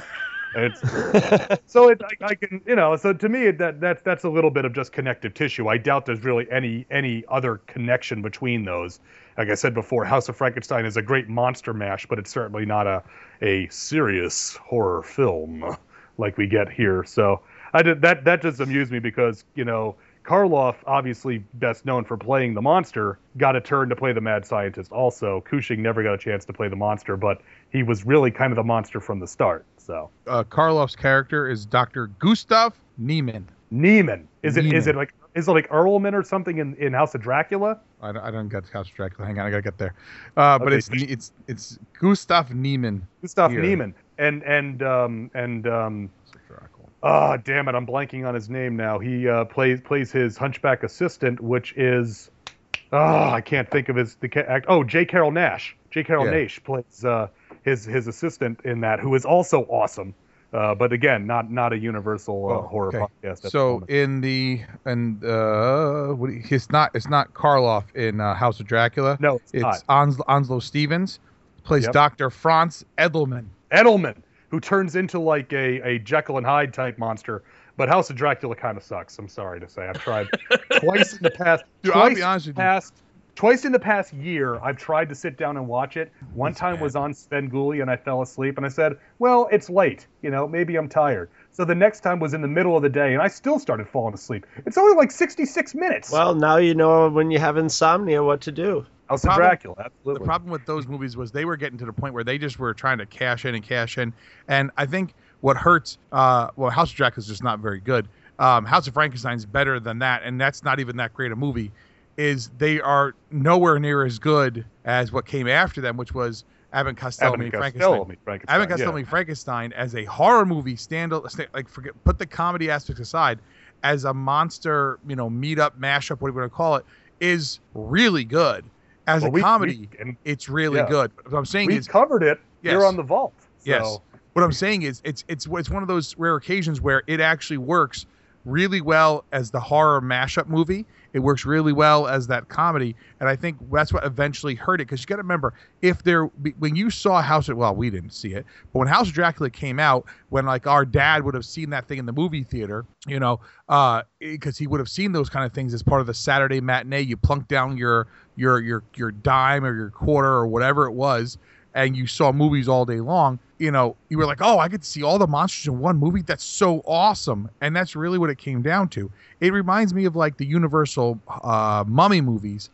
It's, so it, I, I can, you know, so to me it- that that's that's a little bit of just connective tissue. I doubt there's really any any other connection between those. Like I said before, House of Frankenstein is a great monster mash, but it's certainly not a a serious horror film like we get here. So I did that that just amused me because you know Karloff, obviously best known for playing the monster, got a turn to play the mad scientist. Also, Cushing never got a chance to play the monster, but he was really kind of the monster from the start. So Uh, Karloff's character is Dr. Gustav Niemann. Neiman is it is Niemann. it like is it like Earlman or something in, in House of Dracula? I don't, I don't get House of Dracula. Hang on, I gotta get there. Uh, but it's it's it's Gustav Niemann. Gustav Here. Niemann and and um and um Ah, damn it! I'm blanking on his name now. He uh, plays plays his hunchback assistant, which is, ah, I can't think of his the act. Oh, J. Carrol Naish. J. Carrol Yeah. Naish plays uh, his his assistant in that, who is also awesome. Uh, but again, not not a universal uh, Oh, horror okay. podcast. at the So in the and uh, what do you- it's not it's not Karloff in uh, House of Dracula. no, it's, It's not Ons- Onslow Stevens plays Yep. Dr. Franz Edelman. Edelman, who turns into like a a Jekyll and Hyde type monster. But House of Dracula kind of sucks. I'm sorry to say. I've tried twice in the past. Dude, I'll twice be honest with you. past twice in the past year I've tried to sit down and watch it. One time was on Svengoolie and I fell asleep and I said, "Well, it's late, you know, maybe I'm tired." So the next time was in the middle of the day and I still started falling asleep. It's only like 66 minutes. Well, now you know when you have insomnia what to do. House problem- Dracula, The problem with those movies was they were getting to the point where they just were trying to cash in and cash in. And I think what hurts, uh, well, House of Dracula is just not very good. Um, House of Frankenstein's better than that, and that's not even that great a movie. Is they are nowhere near as good as what came after them, which was Abbott Costello Abbott Frankenstein. Costello meet Frankenstein, Abbott Costello yeah. Frankenstein as a horror movie, stand like forget put the comedy aspects aside, as a monster, you know, meet up, mash up, whatever you want to call it, is really good. As Well, a we- we- comedy, and it's really Yeah. good. What I'm saying we is, covered it You're on the vault. So. Yes. what I'm saying is, it's it's it's one of those rare occasions where it actually works really well as the horror mashup movie. It works really well as that comedy, and I think that's what eventually hurt it. Because you got to remember, if there when you saw House of well, we didn't see it, but when House of Dracula came out, when like our dad would have seen that thing in the movie theater, you know, uh, because he would have seen those kind of things as part of the Saturday matinee. You plunk down your your your your dime or your quarter or whatever it was, and you saw movies all day long, you know, you were like, oh, I get to see all the monsters in one movie. That's so awesome. And that's really what it came down to. It reminds me of like the Universal uh, mummy movies.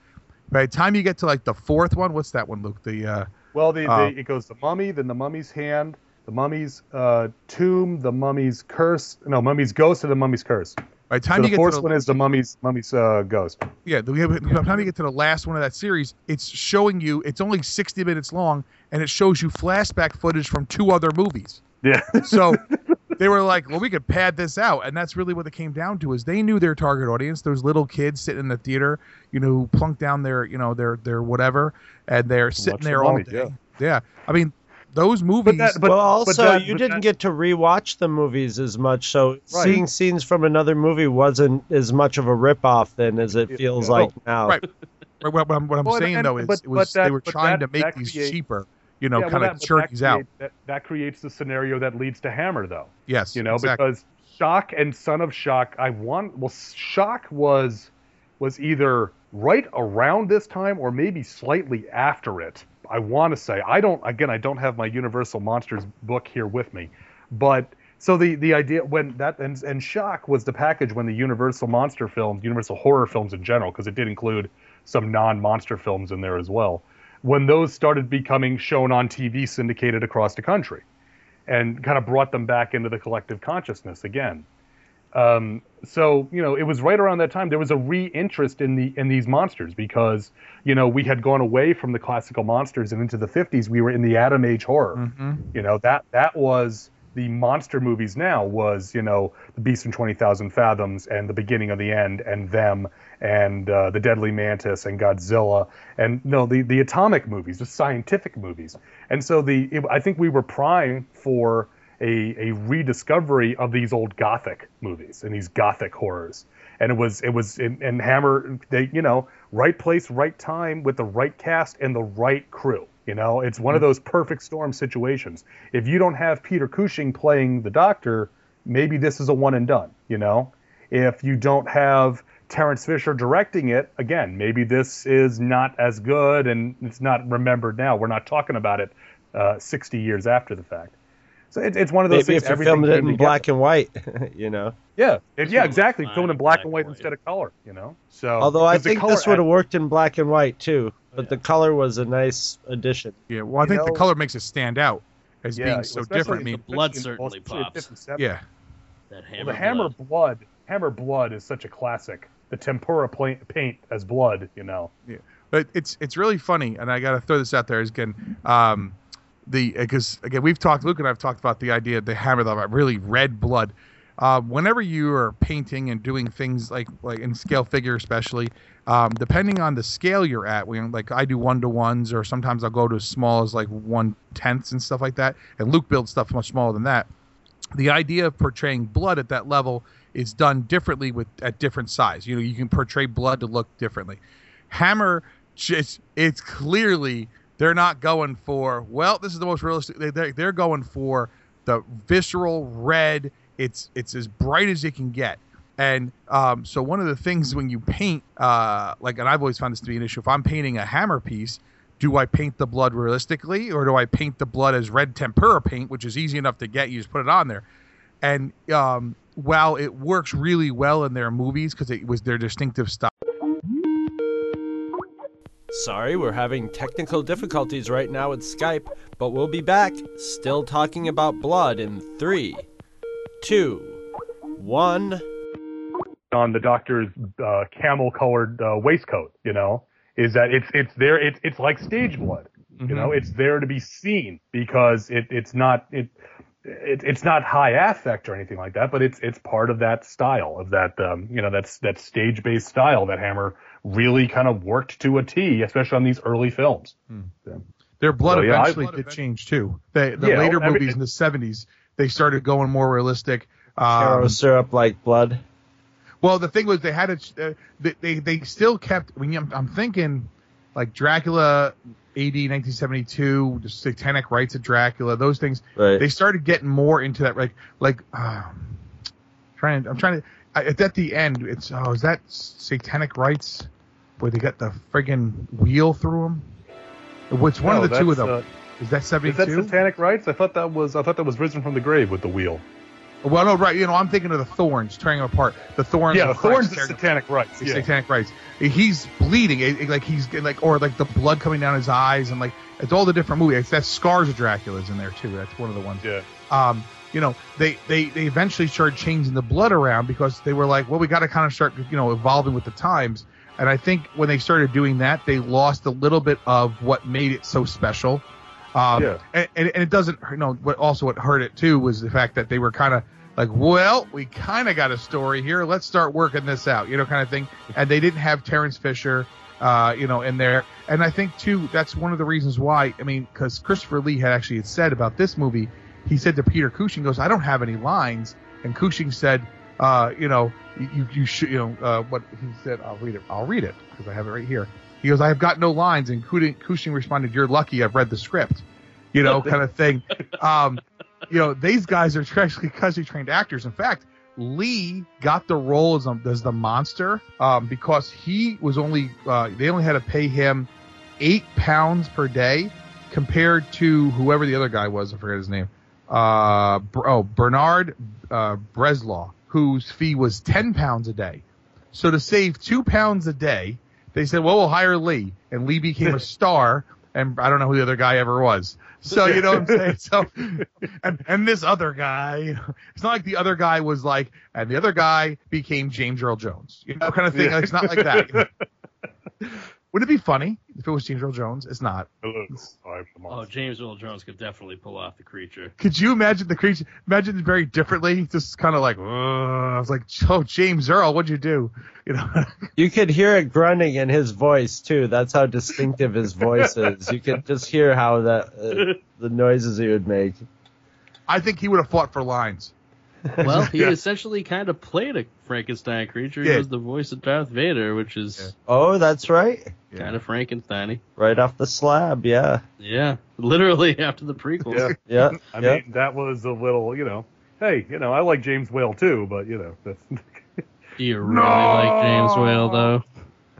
By the time you get to like the fourth one, what's that one, Luke? The uh, Well, the, Uh, the, it goes the mummy, then the mummy's hand, the mummy's uh, tomb, the mummy's curse. No, mummy's ghost, and the mummy's curse. By the So time the you get fourth to the, one is the mummy's mummy's uh, ghost. yeah, the, by the time you get to the last one of that series, it's showing you. It's only sixty minutes long, and it shows you flashback footage from two other movies. Yeah. So they were like, well, we could pad this out. And that's really what it came down to is they knew their target audience, those little kids sitting in the theater, you know, who plunk down their, you know, their, their whatever, and they're sitting Watch the there all Mummy, day. Yeah. I mean, those movies. But that, but, well, but also that- you but didn't that- get to rewatch the movies as much, so Right. seeing scenes from another movie wasn't as much of a ripoff then as it feels yeah. like oh, now. Right. What, what I'm, what I'm Well, saying, and- though, is but- it was, that- they were trying that- to make these create- cheaper, you know, yeah, kind that- of but churn these out. That, that creates the scenario that leads to Hammer, though. Yes. You know, exactly. because Shock and Son of Shock, I want. Well, Shock was was either right around this time or maybe slightly after it. I want to say I don't. Again, I don't have my Universal Monsters book here with me, but so the the idea when that and and Shock was the package when the Universal monster films, Universal horror films in general, because it did include some non-monster films in there as well. When those started becoming shown on TV, syndicated across the country and kind of brought them back into the collective consciousness again. Um, so you know, it was right around that time there was a re-interest in the in these monsters because you know we had gone away from the classical monsters and into the 50s. We were in the Atom Age horror. Mhm. You know that that was the monster movies. Now was you know the Beast from Twenty Thousand Fathoms and the Beginning of the End and them and uh, the Deadly Mantis and Godzilla and no the the atomic movies, the scientific movies. And so the it, I think we were prime for a, a rediscovery of these old gothic movies and these gothic horrors. And it was it was in, and Hammer they you know right place right time with the right cast and the right crew. You know it's one of those perfect storm situations. If you don't have Peter Cushing playing the Doctor, maybe this is a one and done. You know, if you don't have Terence Fisher directing it, again, maybe this is not as good and it's not remembered now. We're not talking about it uh, 60 years after the fact. So it, it's one of those Maybe things. if you everything filmed it came in together. black and white, you know. Yeah, it, yeah, exactly. was Filmed in black black and white white. instead of color. You know. So Although I think this would have worked in black and white too, but the color was a nice addition. Yeah, well, I You think know- the color makes it stand out as yeah, being so different. I mean, the blood in- certainly pops. 57. yeah, That Well, hammer. the hammer blood. blood. hammer blood is such a classic. The tempura pla- paint as blood. You know. Yeah, but it's it's really funny, and I got to throw this out there is again, um, the because again we've talked, Luke and I've talked about the idea of the hammer, the really red blood. Um, whenever you are painting and doing things like like in scale figure, especially, um, depending on the scale you're at, when like I do one to ones, or sometimes I'll go to as small as like one tenths and stuff like that. And Luke builds stuff much smaller than that. The idea of portraying blood at that level is done differently with at different size. You know, you can portray blood to look differently. Hammer just it's clearly they're not going for well this is the most realistic they, they're, going for the visceral red. It's it's as bright as it can get. And um, so one of the things when you paint uh, like and i've always found this to be an issue if i'm painting a hammer piece do i paint the blood realistically or do i paint the blood as red tempera paint which is easy enough to get you just put it on there. And um, while it works really well in their movies because it was their distinctive style Sorry, we're having technical difficulties right now with Skype, but we'll be back, still talking about blood in three, two, one. on the doctor's uh, camel-colored uh, waistcoat. You know, is that it's it's there. It's it's like stage blood. You know, it's there to be seen because it it's not it. It, it's not high affect or anything like that, but it's it's part of that style of that um, you know that's that stage based style that Hammer really kind of worked to a T, especially on these early films. Their blood So, yeah, I- eventually did change too. They, the Yeah, later I mean, movies in the '70s, they started going more realistic. Um, syrup like blood. well, the thing was, they had it. Uh, they, they they still kept. I mean, I'm, I'm thinking like Dracula, AD 1972, the Satanic Rites of Dracula, those things. Right. They started getting more into that, like like. Um, trying, I'm trying to. I, at the end, it's oh, is that Satanic Rites where they got the friggin' wheel through them? Which one No, of the two of them? uh, is that 72? Is that Satanic Rites? I thought that was I thought that was Risen from the Grave with the wheel. Well, no, right. You know, I'm thinking of the thorns tearing him apart. The thorns. Yeah, the thorns is him Satanic Rites. Yeah. satanic rites. He's bleeding, it, it- like he's like, or like the blood coming down his eyes, and like it's all the different movies. It's that Scars of Dracula's in there too. That's one of the ones. Yeah. Um, you know, they they they eventually started changing the blood around because they were like, well, we got to kind of start, you know, evolving with the times. And I think when they started doing that, they lost a little bit of what made it so special. Um, Yeah. and, and, and it doesn't, you know, what also what hurt it too was the fact that they were kind of like, well, we kind of got a story here. Let's start working this out, you know, kind of thing. And they didn't have Terence Fisher, uh, you know, in there. And I think too, that's one of the reasons why. I mean, because Christopher Lee had actually said about this movie, he said to Peter Cushing, goes, I don't have any lines. And Cushing said, uh, you know, you, you should, you know, uh, what he said, I'll read it. I'll read it because I have it right here. He goes, I have got no lines. And Cushing, Cushing responded, you're lucky I've read the script, you know, kind of thing. Um, you know, these guys are actually country trained actors. In fact, Lee got the role as, um, as the monster um, because he was only, uh, they only had to pay him eight pounds per day compared to whoever the other guy was. I forget his name. Uh, oh, Bernard uh, Bresslaw, whose fee was 10 pounds a day. So to save two pounds a day, they said, well, we'll hire Lee. And Lee became a star. And I don't know who the other guy ever was. So, you know what I'm saying? So, and, and this other guy, it's not like the other guy was like, and the other guy became James Earl Jones, you know, kind of thing. It's not like that. Wouldn't it be funny if it was James Earl Jones? It's not. Hello, I'm the Oh. James Earl Jones could definitely pull off the creature. Could you imagine the creature? Imagine it very differently. Just kind of like, "Ugh." I was like, oh, James Earl, what'd you do? You know, You could hear it grunting in his voice too. That's how distinctive his voice is. You could just hear how that uh, the noises he would make. I think he would have fought for lines. Well, he Yeah. essentially kind of played a Frankenstein creature. He Yeah. was the voice of Darth Vader, which is Oh, that's right. Yeah. kind of Frankenstein-y. Right off the slab. Yeah. Yeah, literally after the prequels. Yeah. Yeah. I yeah. mean, that was a little, you know. Hey, you know, I like James Whale too, but you know, that's. Do you really like James Whale though?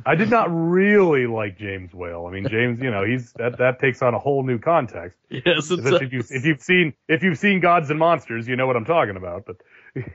I did not really like James Whale. I mean, James, you know, he's that that takes on a whole new context. Yes, it's Especially if, you, if you've seen if you've seen Gods and Monsters, you know what I'm talking about. But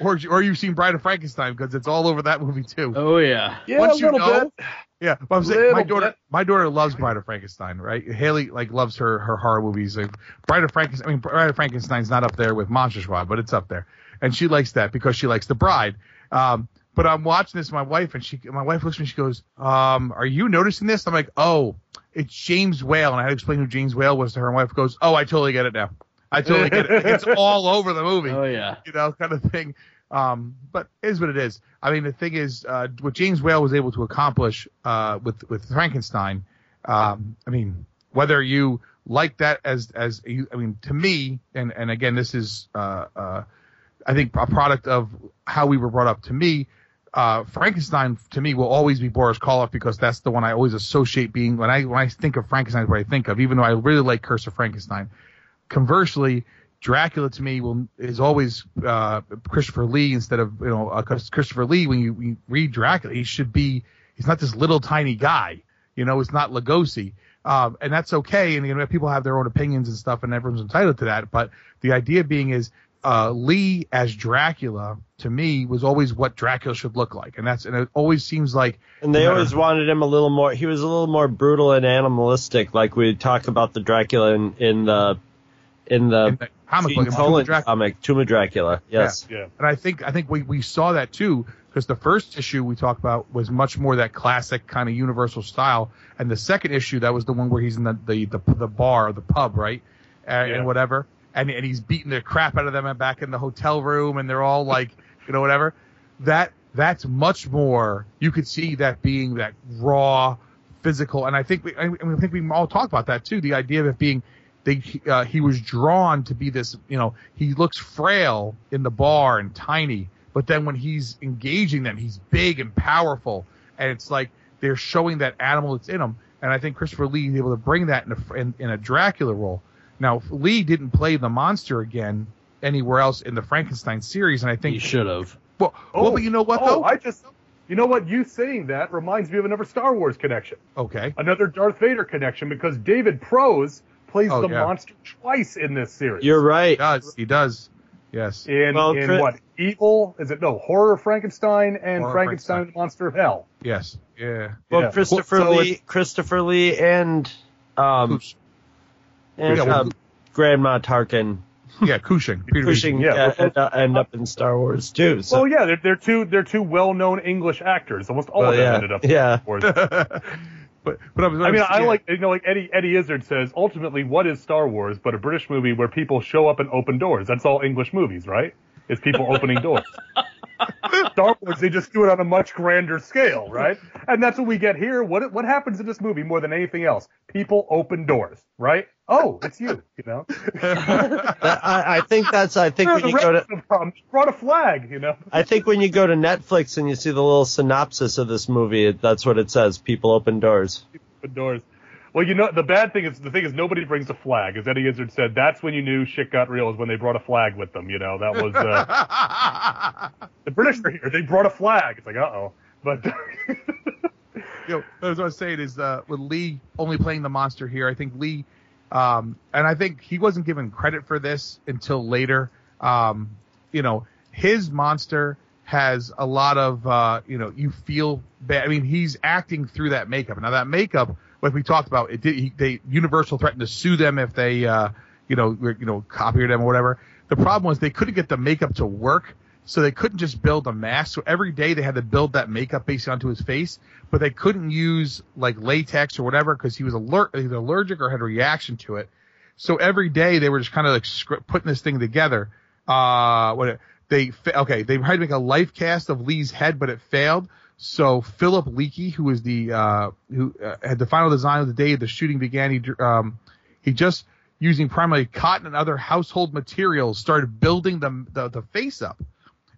Or or you've seen Bride of Frankenstein because it's all over that movie too. Oh yeah. yeah, Once a you little know- bit. Yeah, but I'm saying my daughter, bit. my daughter loves Bride of Frankenstein, right? Haley like loves her her horror movies. Like Bride of Frankenstein, I mean, Bride of Frankenstein's not up there with Monster Squad, but it's up there, and she likes that because she likes the Bride. Um, but I'm watching this, with my wife, and she, my wife looks at me, she goes, um, "Are you noticing this?" I'm like, "Oh, it's James Whale," and I had to explain who James Whale was to her. And my wife goes, "Oh, I totally get it now. I totally get it. It's all over the movie." Oh yeah. you know, kind of thing. Um, but it is what it is. I mean, the thing is, uh, what James Whale was able to accomplish uh, with with Frankenstein. Um, I mean, whether you like that as as you- I mean, to me, and and again, this is uh, uh, I think a product of how we were brought up. To me, uh, Frankenstein to me will always be Boris Karloff because that's the one I always associate being when I when I think of Frankenstein, is what I think of. Even though I really like Curse of Frankenstein. Conversely, Dracula to me will is always uh, Christopher Lee instead of you know uh, Christopher Lee. When you, you read Dracula, he should be he's not this little tiny guy. You know, it's not Lugosi, um, and that's okay. And you know, people have their own opinions and stuff, and everyone's entitled to that. But the idea being is uh, Lee as Dracula to me was always what Dracula should look like, and that's and it always seems like And they no always wanted him a little more. He was a little more brutal and animalistic, like we talk about the Dracula in, in the in the, in the comic Gene book in Dracula. comic, Tomb of Dracula. Yes. Yeah. And I think I think we, we saw that too because the first issue we talked about was much more that classic kind of universal style, and the second issue that was the one where he's in the the the, the bar, the pub, right, and, Yeah. and whatever, and and he's beating the crap out of them back in the hotel room, and they're all like, you know, whatever. That that's much more. You could see that being that raw, physical, and I think we I, I think we all talk about that too. The idea of it being they uh, he was drawn to be this you know he looks frail in the bar and tiny but then when he's engaging them he's big and powerful and it's like they're showing that animal that's in him and i think christopher lee is able to bring that in a, in, in a dracula role now lee didn't play the monster again anywhere else in the frankenstein series and i think He should have. well, well but you know what oh, though I just, you know what? You saying that reminds me of another Star Wars connection, okay another Darth Vader connection, because David Prowse plays Oh, the yeah. monster twice in this series. You're right. he does he does yes in Well, in Chris- what evil is it? No, horror Frankenstein and Horror Frankenstein, Frankenstein. the Monster of Hell. yes yeah Well, Yeah. Christopher So Lee, Christopher Lee, and um, Cush- and Yeah, well, um, Grand Moff Tarkin, yeah cushing Peter pushing yeah, yeah, well, end, up, end up in Star Wars too. So Well, yeah, they're, they're two they're two well-known English actors. Almost all Well, of them yeah, ended up. in yeah. Star Wars. but but I was I mean, I yeah. like you know, like Eddie Eddie Izzard says. Ultimately, what is Star Wars but a British movie where people show up and open doors? That's all English movies, right? Is people opening doors. Star Wars, they just do it on a much grander scale, right? And that's what we get here. What what happens in this movie more than anything else? People open doors, right? Oh, it's you, you know. I, I think that's. I think when you go to, from? brought a flag, you know. I think when you go to Netflix and you see the little synopsis of this movie, that's what it says. People open doors. open doors. Well, you know, the bad thing is the thing is nobody brings a flag. As Eddie Izzard said, that's when you knew shit got real is when they brought a flag with them. You know, that was uh, the British are here. They brought a flag. It's like, uh oh. But you know, as I was saying is uh, with Lee only playing the monster here, I think Lee, um, and I think he wasn't given credit for this until later. Um, you know, his monster has a lot of, uh, you know, you feel bad. I mean, he's acting through that makeup. Now that makeup, like we talked about, it did. He, they Universal threatened to sue them if they, uh, you know, you know, copied them or whatever. The problem was they couldn't get the makeup to work. So they couldn't just build a mask. So every day they had to build that makeup based onto his face, but they couldn't use like latex or whatever because he was alert, either allergic or had a reaction to it. So every day they were just kind of like putting this thing together. Uh, what they okay, they tried to make a life cast of Lee's head, but it failed. So Philip Leakey, who was the uh, who uh, had the final design of the day the shooting began, he um, he just using primarily cotton and other household materials, started building the, the, the face up.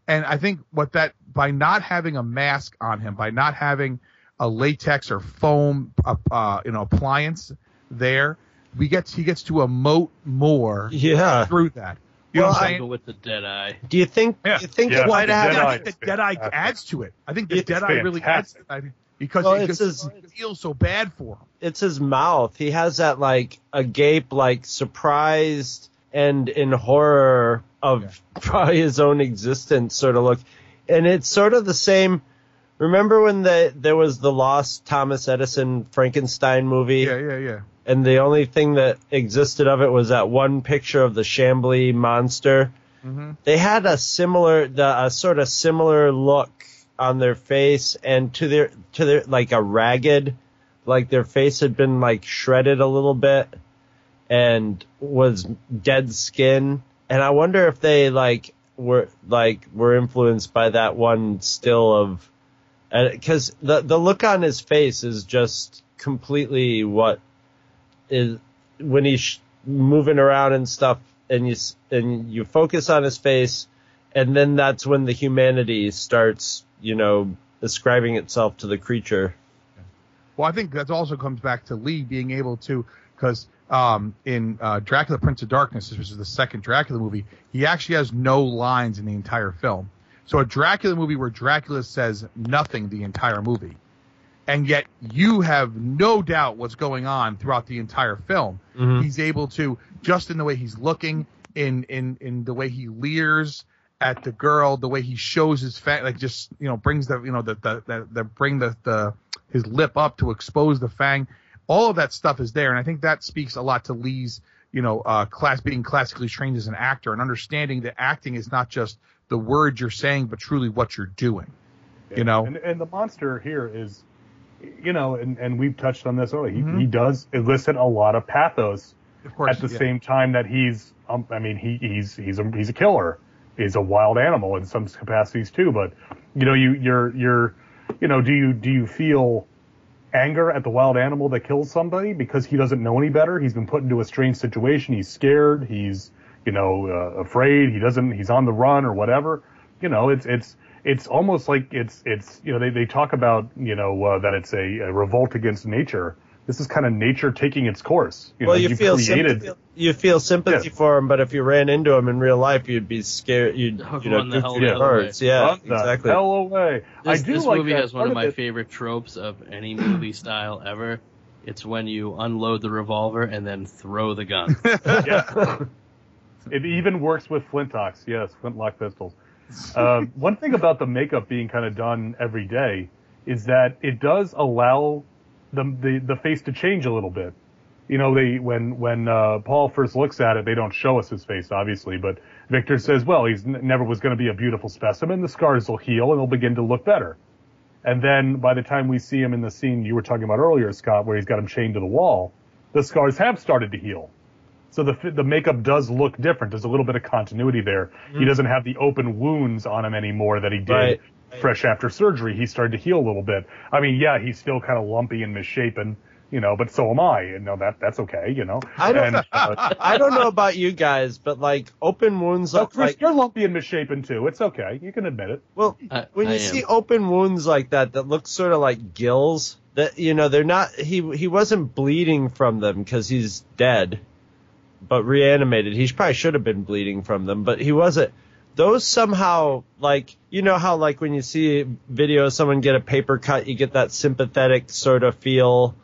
And I think what that, by not having a mask on him, by not having a latex or foam, uh, uh, you know, appliance there, we get he gets to emote more Yeah. through that. You know Well, what I'm saying? Go with the dead eye. Do you think? Yeah. Do you think Yeah, it might the have? I think the Deadeye fantastic. adds to it. I think the It's Deadeye really adds to it because Well, it, it's his- feels so bad for him. it's his mouth. He has that like agape, like surprised and in horror of probably his own existence sort of look. And it's sort of the same. Remember when the there was the lost Thomas Edison Frankenstein movie, Yeah, yeah, yeah. And the only thing that existed of it was that one picture of the Shambly monster. Mm-hmm. They had a similar, the, a sort of similar look on their face, and to their to their like a ragged, like their face had been like shredded a little bit, and was dead skin. And I wonder if they like were like were influenced by that one still of, because the the look on his face is just completely what is when he's moving around and stuff, and you and you focus on his face, and then that's when the humanity starts, you know, ascribing itself to the creature. Well, I think that also comes back to Lee being able to, because um, in uh, Dracula Prince of Darkness, which is the second Dracula movie, he actually has no lines in the entire film. So a Dracula movie where Dracula says nothing the entire movie, and yet you have no doubt what's going on throughout the entire film. He's able to, just in the way he's looking, in in in the way he leers at the girl, the way he shows his fat, like just you know brings the you know the the the, the bring the the his lip up to expose the fang. All of that stuff is there, and I think that speaks a lot to Lee's you know uh, class being classically trained as an actor and understanding that acting is not just the words you're saying, but truly what you're doing. You know, and, and the monster here is, you know, and, and we've touched on this earlier. He, Mhm. he does elicit a lot of pathos of course, at the yeah. same time that he's, um, I mean, he, he's he's a he's a killer. He's a wild animal in some capacities too. But you know, you you're you're, you know, do you do you feel anger at the wild animal that kills somebody because he doesn't know any better? He's been put into a strange situation. He's scared. He's you know uh, afraid. He doesn't. He's on the run or whatever. You know, it's it's it's almost like it's it's you know they, they talk about you know uh, that it's a, a revolt against nature. This is kind of nature taking its course. You well, know, you you've feel created sympathy, you feel sympathy Yeah. for him, but if you ran into him in real life, you'd be scared. You'd you know Run the hell through the your hurts. Yeah, Run the exactly. hell away. This, I do this like movie has one of my it. favorite tropes of any movie style ever. It's when you unload the revolver and then throw the gun. yeah. it even works with flintlocks. Yes, flintlock pistols. Uh, one thing about the makeup being kind of done every day is that it does allow the, the the face to change a little bit. You know, they when when uh, Paul first looks at it, they don't show us his face, obviously, but Victor says, "Well, he's n- never was going to be a beautiful specimen. The scars will heal and he'll begin to look better." And then by the time we see him in the scene you were talking about earlier, Scott, where he's got him chained to the wall, the scars have started to heal. So the the makeup does look different. There's a little bit of continuity there. He doesn't have the open wounds on him anymore that he did Right. fresh after surgery. He started to heal a little bit. I mean, yeah, he's still kind of lumpy and misshapen, you know, but so am I. And no, that that's okay, you know. I don't- And, uh, I don't know about you guys, but like open wounds, so like, Chris, like you're lumpy and misshapen too. It's okay. You can admit it. well, I- when I you am. see open wounds like that that look sort of like gills, that you know they're not. He he wasn't bleeding from them because he's dead, but reanimated. He probably should have been bleeding from them, but he wasn't. Those somehow like you know how like when you see video of someone get a paper cut, you get that sympathetic sort of feel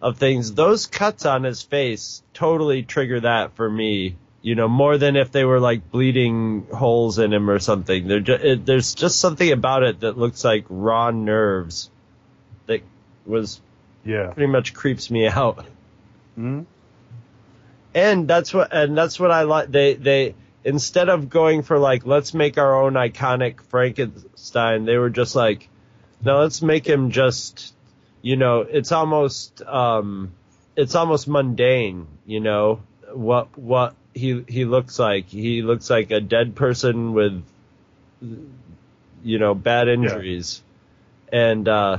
of things. Those cuts on his face totally trigger that for me. You know, more than if they were like bleeding holes in him or something. They're ju- it, there's just something about it that looks like raw nerves that was Yeah. pretty much creeps me out. Mhm. And that's what and that's what I like. They they instead of going for like let's make our own iconic Frankenstein, they were just like, no, let's make him just, you know, it's almost um, it's almost mundane, you know, what what he he looks like. He looks like a dead person with, you know, bad injuries, and uh,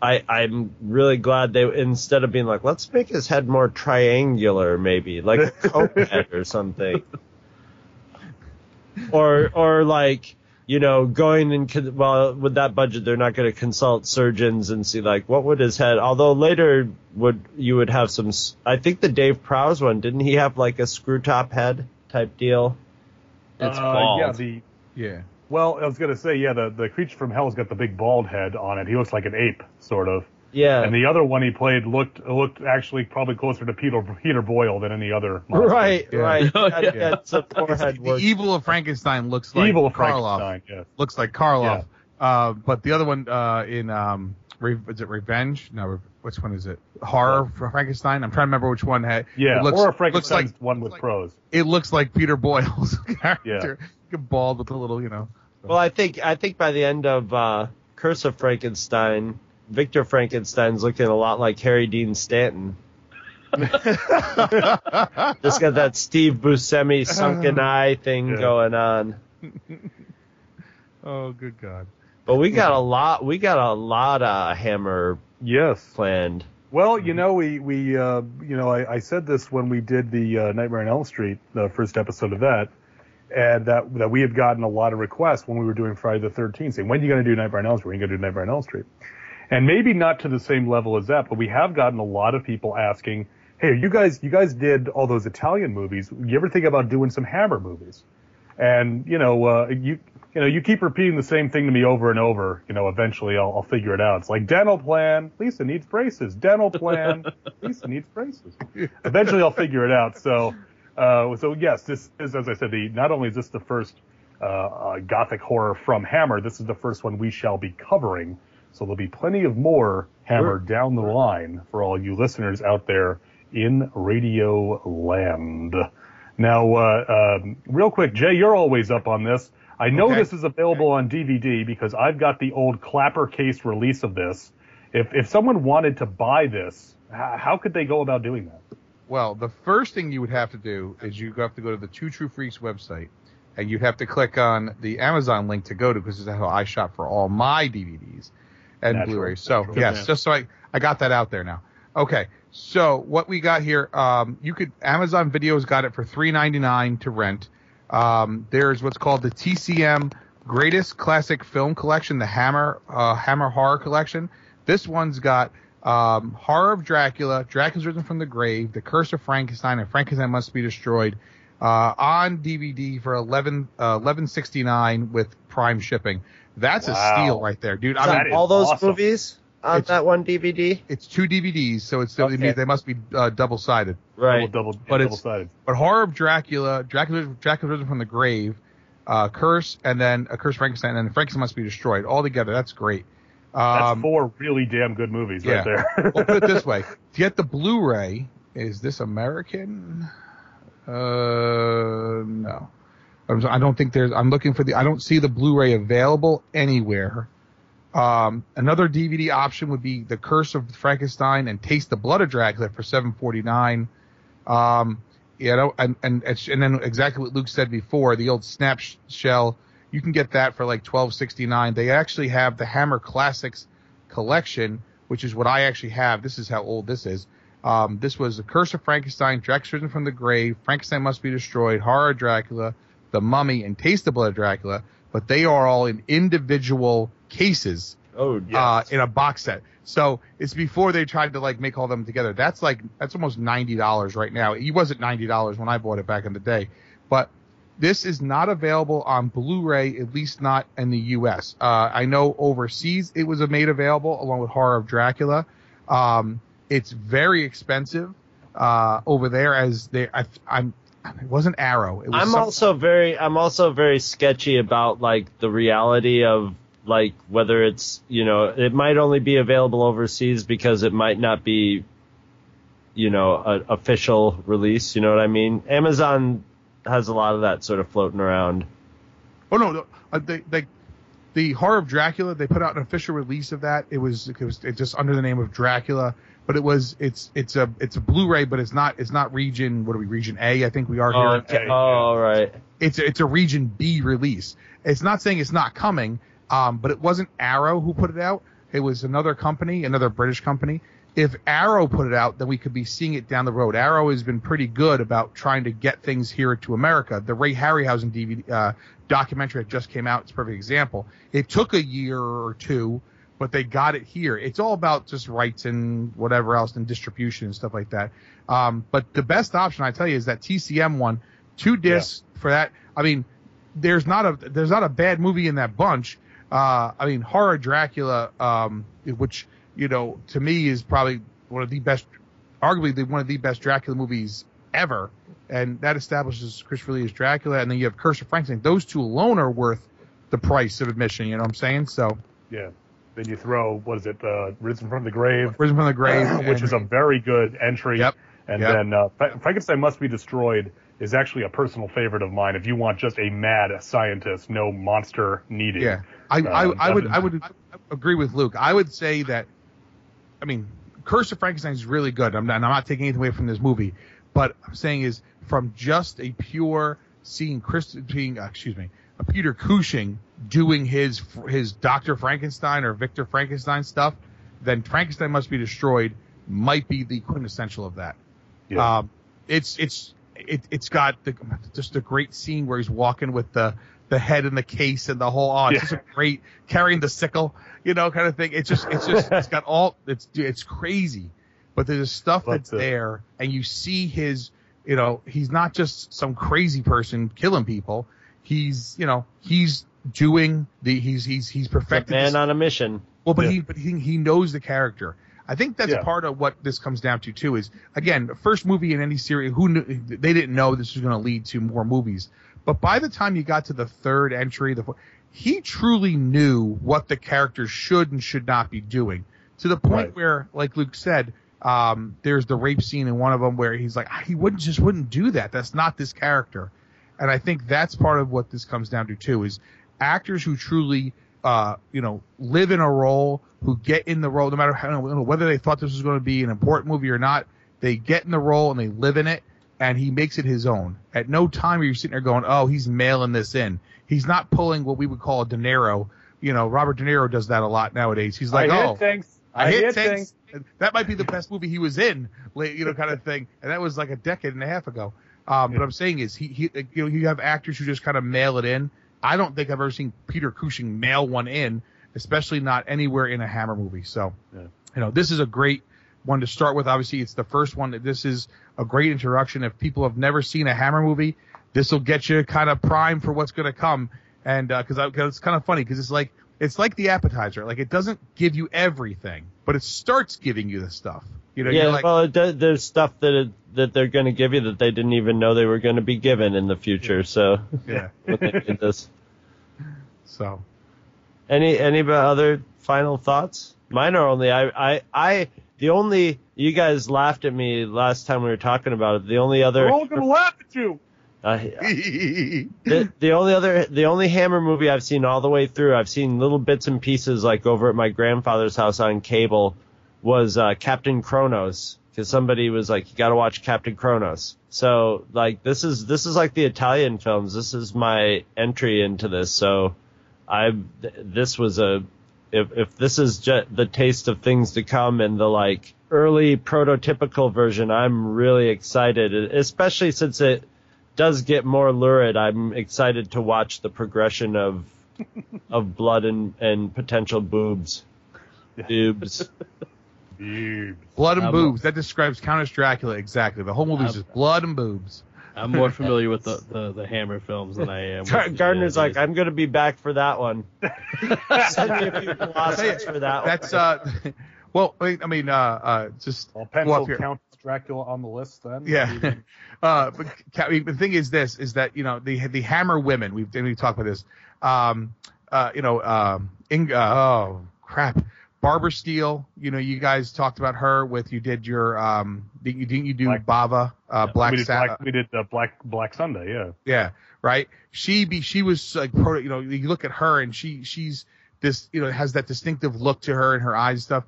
I I'm really glad they instead of being like let's make his head more triangular maybe like a coat head or something, or or like you know going and well with that budget they're not going to consult surgeons and see like what would his head although later would you would have some I think the Dave Prowse one didn't he have like a screw top head type deal? It's Uh, bald. Yeah, the Yeah. Well, I was gonna say, yeah, the the creature from hell's got the big bald head on it. He looks like an ape, sort of. Yeah. And the other one he played looked looked actually probably closer to Peter Peter Boyle than any other. monster. Right, Yeah. right. Oh, yeah. That's a forehead The work. evil of Frankenstein looks like Evil of Karloff. Frankenstein. Yes. Looks like Karloff. Uh, but the other one uh, in um, Re- is it Revenge? No, Re- which one is it? Horror for Frankenstein. I'm trying to remember which one had. Yeah. it looks, or a looks like one with like- Prowse. it looks like Peter Boyle's character. Bald with a little, you know. Well, I think I think by the end of uh, Curse of Frankenstein, Victor Frankenstein's looking a lot like Harry Dean Stanton. Just got that Steve Buscemi sunken eye thing Yeah. going on. oh, good God. But we got a lot. We got a lot of Hammer Yes. planned. Well, you know, we we uh, you know, I, I said this when we did the uh, Nightmare on Elm Street, the first episode of that, and that that we had gotten a lot of requests when we were doing Friday the Thirteenth, saying, "When are you going to do Nightmare on Elm Street? When are you going to do Nightmare on Elm Street?" And maybe not to the same level as that, but we have gotten a lot of people asking, "Hey, you guys, you guys did all those Italian movies. You ever think about doing some Hammer movies?" And you know, uh, you you know, you keep repeating the same thing to me over and over. You know, eventually I'll, I'll figure it out. It's like dental plan. Lisa needs braces. Dental plan. Lisa needs braces. Eventually I'll figure it out. So, uh, so yes, this is, as I said, the not only is this the first uh, uh, gothic horror from Hammer, this is the first one we shall be covering. So there'll be plenty of more Hammer down the line for all you listeners out there in Radio Land. Now, uh, um, real quick, Jay, you're always up on this. I know Okay. this is available on DVD because I've got the old clapper case release of this. If if someone wanted to buy this, how could they go about doing that? Well, the first thing you would have to do is you have to go to the Two True Freaks website, and you'd have to click on the Amazon link to go to because that's how I shop for all my DVDs and Natural, Blu-rays. So natural. yes, just so I I got that out there now. Okay, so what we got here, um, you could Amazon Videos got it for three ninety nine to rent. Um, there's what's called the TCM Greatest Classic Film Collection, the Hammer uh, Hammer Horror Collection. This one's got um, Horror of Dracula, Dracula's Risen from the Grave, The Curse of Frankenstein, and Frankenstein Must Be Destroyed uh, on DVD for 11 uh, 11.69 with Prime shipping. That's Wow. a steal right there, dude. I mean, all those awesome. movies on It's- that one DVD? it's two DVDs, so it's Okay. it they must be uh, double sided. Right. Double, double, But double it's- sided. But Horror of Dracula, Dracula, Dracula Risen from the Grave, uh, Curse, and then a Curse Frankenstein, and Frankenstein Must Be Destroyed. All together, that's great. That's Um, four really damn good movies yeah. right there. well, put it this way: to get the Blu-ray, is this American? Uh, no. I don't think there's. I'm looking for the. I don't see the Blu-ray available anywhere. Um, another DVD option would be The Curse of Frankenstein and Taste the Blood of Dracula for 7.49. Um, you know, and and and then exactly what Luke said before, the old snap sh- shell. You can get that for like 12.69. They actually have the Hammer Classics collection, which is what I actually have. This is how old this is. Um, this was The Curse of Frankenstein, Dracula's Risen from the Grave, Frankenstein Must Be Destroyed, Horror Dracula, The Mummy, and Taste the Blood of Dracula. But they are all in individual cases Oh, uh, in a box set. So it's before they tried to like make all them together. That's like that's almost ninety dollars right now. It wasn't ninety dollars when I bought it back in the day, but this is not available on Blu-ray, at least not in the U.S. Uh, I know overseas it was made available along with Horror of Dracula. Um, it's very expensive uh, over there, as they I, I'm. It wasn't Arrow. It was I'm some- also very I'm also very sketchy about like the reality of like whether it's you know it might only be available overseas because it might not be you know an official release you know what I mean Amazon has a lot of that sort of floating around Oh no, no uh, they they the horror of Dracula. They put out an official release of that. It was it was it just under the name of Dracula, but it was it's it's a it's a Blu-ray, but it's not it's not region what are we region A? I think we are here. okay oh all right It's a, it's a region B release. It's not saying it's not coming, um, but it wasn't Arrow who put it out. it was another company, another British company. If Arrow put it out, then we could be seeing it down the road. Arrow has been pretty good about trying to get things here to America. The Ray Harryhausen DVD uh, documentary that just came out is a perfect example. It took a year or two, but they got it here. It's all about just rights and whatever else and distribution and stuff like that. Um, but the best option I tell you is that TCM one, two discs for that. I mean, there's not a there's not a bad movie in that bunch. Uh, I mean, horror Dracula, um, which you know to me is probably one of the best, arguably the, one of the best Dracula movies ever, and that establishes Christopher Lee as Dracula. And then you have Curse of Frankenstein. Those two alone are worth the price of admission. You know what I'm saying? So Yeah. Then you throw what is it? Uh, Risen from the Grave, Risen from the Grave, which is a very good entry. Yep. And Yep. then uh, Fra- Frankenstein Must Be Destroyed is actually a personal favorite of mine. If you want just a mad scientist, no monster needed. Yeah, I, I, Um, I would I would agree with Luke. I would say that, I mean, Curse of Frankenstein is really good. I'm not, I'm not taking anything away from this movie, but I'm saying is from just a pure seeing Chris being uh, excuse me, Peter Cushing doing his his Doctor Frankenstein or Victor Frankenstein stuff, then Frankenstein must be destroyed might be the quintessential of that. Yeah. Um, it's it's it, it's got the, just a great scene where he's walking with the the head in the case and the whole oh it's Yeah. just a great carrying the sickle you know kind of thing it's just it's just it's got all it's it's crazy but there's stuff But, that's uh, there and you see his you know he's not just some crazy person killing people he's you know he's doing the he's he's he's perfected Man this- on a mission. well, but Yeah. he but he he knows the character. I think that's Yeah. part of what this comes down to too. Is again, the first movie in any series, who knew they didn't know this was going to lead to more movies. But by the time you got to the third entry, the he truly knew what the characters should and should not be doing. To the point Right. where, like Luke said, um, there's the rape scene in one of them where he's like, "Ah, he wouldn't just wouldn't do that. That's not this character. And I think that's part of what this comes down to too is actors who truly, uh, you know, live in a role, who get in the role, no matter how, whether they thought this was going to be an important movie or not, they get in the role and they live in it, and he makes it his own. At no time are you sitting there going, oh, he's mailing this in. He's not pulling what we would call a De Niro. You know, Robert De Niro does that a lot nowadays. He's like, I oh, hit things. I hit things. That might be the best movie he was in, you know, kind of thing. And that was like a decade and a half ago. Um, But I'm saying is he, he, you know, you have actors who just kind of mail it in. I don't think I've ever seen Peter Cushing mail one in, especially not anywhere in a Hammer movie. So, Yeah. you know, this is a great one to start with. Obviously, it's the first one. That this is a great introduction. If people have never seen a Hammer movie, this will get you kind of primed for what's going to come. And uh, because it's kind of funny because it's like it's like the appetizer. Like it doesn't give you everything, but it starts giving you the stuff. You know, yeah, like, well, it does, there's stuff that it, that they're going to give you that they didn't even know they were going to be given in the future. So yeah. when they did this, So any any other final thoughts? Mine are only I I I the only you guys laughed at me last time we were talking about it. The only other We're all gonna laugh at you. uh, the, the only other the only Hammer movie I've seen all the way through, I've seen little bits and pieces like over at my grandfather's house on cable, was uh, Captain Kronos because somebody was like, you got to watch Captain Kronos. So like this is this is like the Italian films. This is my entry into this. So I this was a if if this is just the taste of things to come and the like early prototypical version, I'm really excited, especially since it does get more lurid. I'm excited to watch the progression of of blood and and potential boobs. Boobs. Boobs. blood and Um, boobs. That describes Countess Dracula exactly. The whole movie is just blood and boobs. I'm more familiar with the, the, the Hammer films than I am. Gar- Gardner's like, I'm gonna be back for that one. Send me a few philosophies for that one. That's uh, well, I mean, uh, uh, just Well, pencil here. Count Dracula on the list then. Yeah. uh, but I mean, the thing is this, is that, you know, the, the Hammer women, we've, we talked about this, um, uh, you know, um, Ing- uh, oh, crap. Barbara Steele, you know, you guys talked about her with, you did your, um, didn't you, didn't you do Black- Bava, uh, Black we did Sa- Black, we did uh, Black Black Sunday. Yeah. yeah, right. She be she was like proto. You know, you look at her and she she's this you know has that distinctive look to her and her eyes and stuff.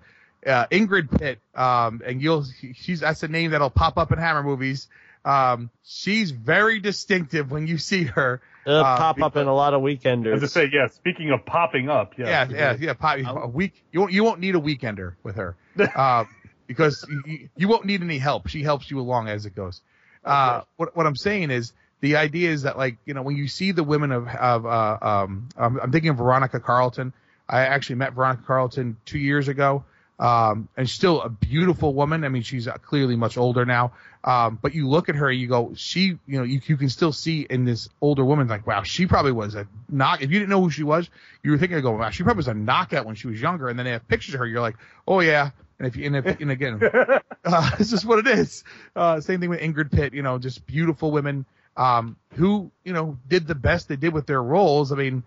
Uh, Ingrid Pitt, um, and you'll she's that's a name that'll pop up in Hammer movies. Um, she's very distinctive when you see her. It'll Uh, pop up in a lot of weekenders. As I say, yeah. Speaking of popping up, yeah, Yeah, yeah, yeah. Pop, a week. You won't. You won't need a weekender with her, uh, because you, you won't need any help. She helps you along as it goes. Uh, what what I'm saying is the idea is that like you know when you see the women of of uh, um I'm, I'm thinking of Veronica Carlson. I actually met Veronica Carlson two years ago. Um, and still a beautiful woman. I mean, she's uh, clearly much older now. Um, but you look at her, you go, she, you know, you, you can still see in this older woman, like, wow, she probably was a knock. If you didn't know who she was, you were thinking, of go, wow, she probably was a knockout when she was younger. And then they have pictures of her, you're like, oh yeah. And if you, and, if, and again, uh, it's just what it is. Uh, same thing with Ingrid Pitt, you know, just beautiful women, um, who, you know, did the best they did with their roles. I mean,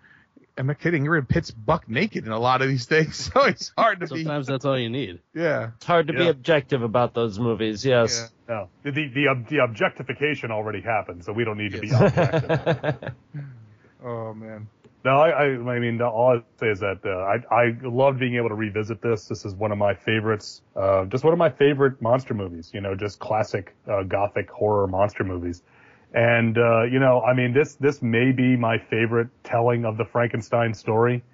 I'm You're in Pitt's buck naked in a lot of these things, so it's hard to be Sometimes that's all you need. Yeah. It's hard to be objective about those movies. Yes. No, the the ob- the objectification already happened, so we don't need to be objective. Oh man. No, I, I, I mean, all I say is that uh, I, I love being able to revisit this. This is one of my favorites, uh, just one of my favorite monster movies. You know, just classic uh, gothic horror monster movies. And uh, you know, I mean, this this may be my favorite telling of the Frankenstein story.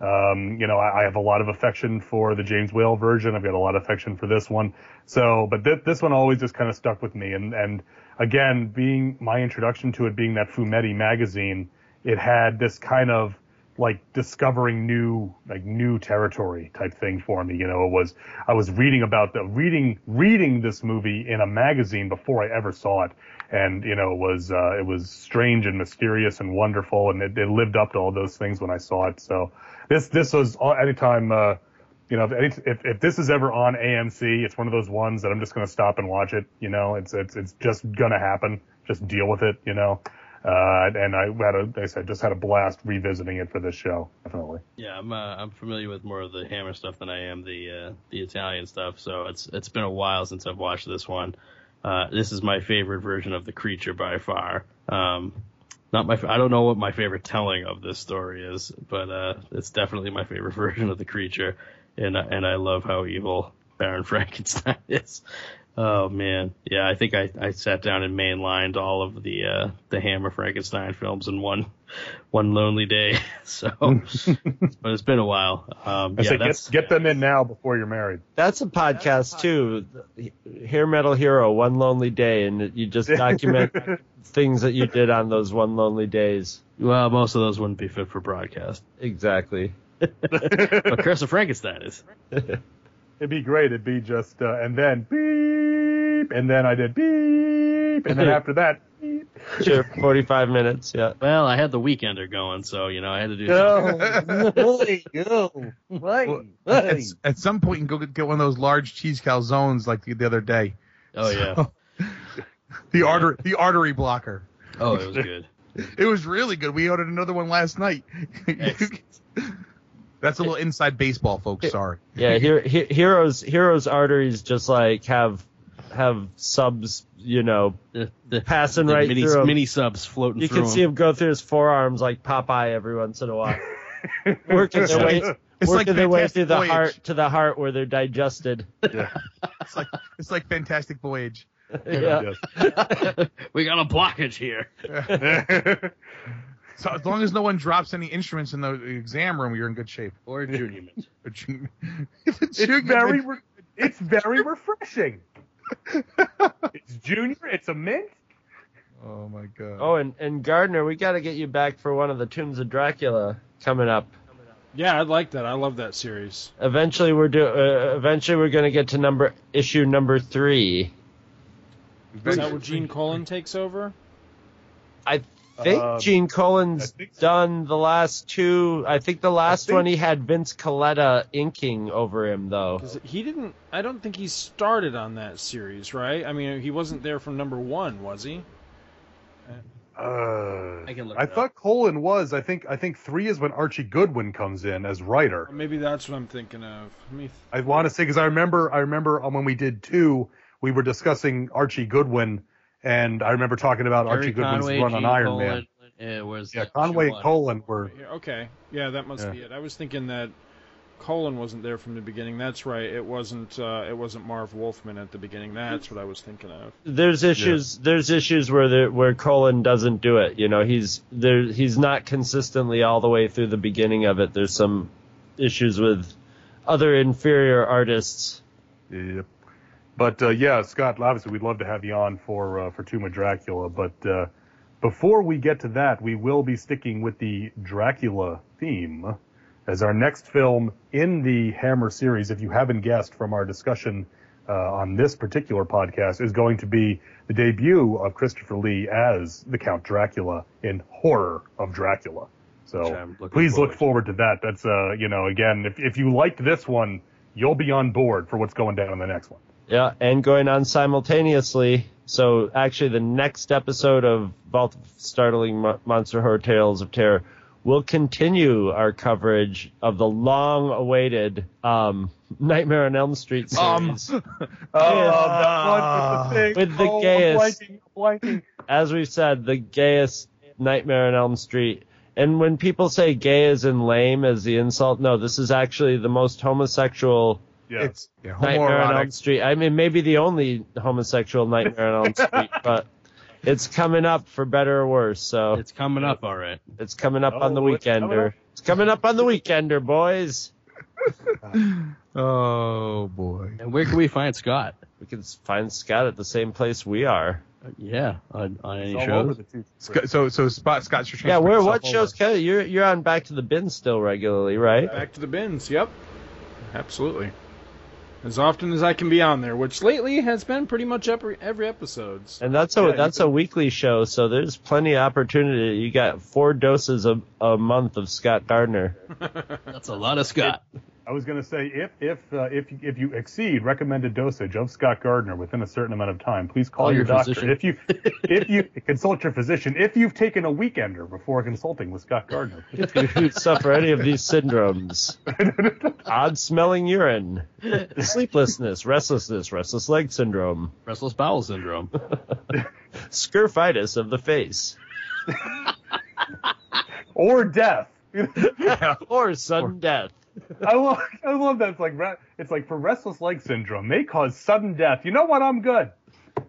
Um, you know, I, I have a lot of affection for the James Whale version. I've got a lot of affection for this one. So, but th- this one always just kind of stuck with me. And and again, being my introduction to it being that Fumetti magazine, it had this kind of like discovering new like new territory type thing for me. You know, it was I was reading about the reading reading this movie in a magazine before I ever saw it, and you know it was uh, it was strange and mysterious and wonderful, and it, it lived up to all those things when I saw it. So this this was all- anytime. Uh, you know, if, if if this is ever on AMC, it's one of those ones that I'm just gonna stop and watch it. You know, it's it's it's just gonna happen. Just deal with it. You know, uh, and I had a, like I said, just had a blast revisiting it for this show. Definitely. Yeah, I'm uh, I'm familiar with more of the Hammer stuff than I am the uh, the Italian stuff. So it's it's been a while since I've watched this one. Uh, this is my favorite version of the creature by far. Um, not my I don't know what my favorite telling of this story is, but uh, it's definitely my favorite version of the creature, and and I love how evil Baron Frankenstein is. Oh man, yeah, I think I, I sat down and mainlined all of the uh, the Hammer Frankenstein films in one one lonely day. So, but it's been a while. Um, I yeah, say that's get get them in now before you're married. That's a podcast too. Hair Metal Hero, One Lonely Day, and you just document things that you did on those one lonely days. well, most of those wouldn't be fit for broadcast. Exactly. But Curse of Frankenstein is. It'd be great. It'd be just uh, and then beep, and then I did beep, and then after that. Beep. Sure, 45 minutes, yeah. Well, I had the Weekender going, so you know I had to do. something. Well, at, at some point, you can go get, get one of those large cheese calzones like the, the other day. Oh yeah. The artery, the artery blocker. Oh, it was good. It was really good. We ordered another one last night. That's a little inside baseball, folks. Sorry. Yeah, here, he, heroes heroes arteries just like have have subs, you know, The, the, Passing the right mini, through 'em. mini subs floating you through. can see him go through his forearms like Popeye every once in a while. working their way, It's like their way Fantastic through the heart to the heart where they're digested. It's like it's like Fantastic Voyage. yeah. we got a blockage here. So as long as no one drops any instruments in the exam room, you're in good shape. Or a junior mint. It's very re- it's very refreshing. it's junior. It's a mint. Oh my god. Oh, and, and Gardner, we got to get you back for one of the Tombs of Dracula coming up. Yeah, I like that. I love that series. Eventually, we're do. Uh, eventually, we're going to get to number issue number three. Is that where Gene Colan takes over? I think Uh, Gene I Colan's think so. done the last two. I think the last think- one he had Vince Colletta inking over him though. he didn't. I don't think he started on that series, right? I mean, he wasn't there from number one, was he? Uh, I can look I it up. thought Colan was. I think. I think three is when Archie Goodwin comes in as writer. Maybe that's what I'm thinking of. Let me. I want to say because I remember. I remember um, when we did two, we were discussing Archie Goodwin, and I remember talking about Archie Gerry Goodwin's Conway, run Gene on Iron Colan, Man. was Yeah, Conway and one. Colan were. Okay, yeah, that must Yeah. be it. I was thinking that Colan wasn't there from the beginning. That's right. It wasn't. Uh, it wasn't Marv Wolfman at the beginning. That's what I was thinking of. There's issues. There's issues where the, where Colan doesn't do it. You know, he's there. He's not consistently all the way through the beginning of it. There's some issues with other inferior artists. Yep. But uh, yeah, Scott, obviously we'd love to have you on for uh, for Tomb of Dracula. But uh, before we get to that, we will be sticking with the Dracula theme as our next film in the Hammer series. If you haven't guessed from our discussion uh, on this particular podcast, is going to be the debut of Christopher Lee as the Count Dracula in Horror of Dracula. So please look forward forward to that. That's uh, you know, again, if if you liked this one, you'll be on board for what's going down in the next one. Yeah, and going on simultaneously. So actually, the next episode of Vault of Startling Mo- Monster Horror Tales of Terror will continue our coverage of the long-awaited um, Nightmare on Elm Street series. Um, Oh, that one with the. With the oh, gayest. I'm blanking, I'm blanking. As we've said, the gayest Nightmare on Elm Street. And when people say gay as in lame as the insult, no, this is actually the most homosexual Yeah. it's yeah, Nightmare on Elm. Street. I mean, maybe the only homosexual Nightmare on Elm Street, but it's coming up for better or worse. So It's coming up, all right. it's coming up oh, on the Oh, it's coming Weekender. It's coming up on the Weekender, boys. Oh boy. And where can we find Scott? We can find Scott at the same place we are. Yeah, on, on any It's all over shows. the So so Spot Scott your chance Yeah, where what shows? Kelly, you're you're on Back to the Bin still regularly, right? Back to the bins. Yep. Absolutely. As often as I can be on there, which lately has been pretty much every every episodes. And that's a Yeah, that's a weekly show, so there's plenty of opportunity. You got four doses a, a month of Scott Gardner. That's a lot of Scott. I was going to say if if uh, if if you exceed recommended dosage of Scott Gardner within a certain amount of time, please call Call your, your doctor. physician. If you if you consult your physician, if you've taken a weekender before consulting with Scott Gardner, If you suffer any of these syndromes, odd smelling urine, sleeplessness, restlessness, restless leg syndrome, Restless bowel syndrome. scurfitis of the face, or death. or sudden death. I love I love that it's like it's like for restless leg syndrome, they cause sudden death. You know what? I'm good.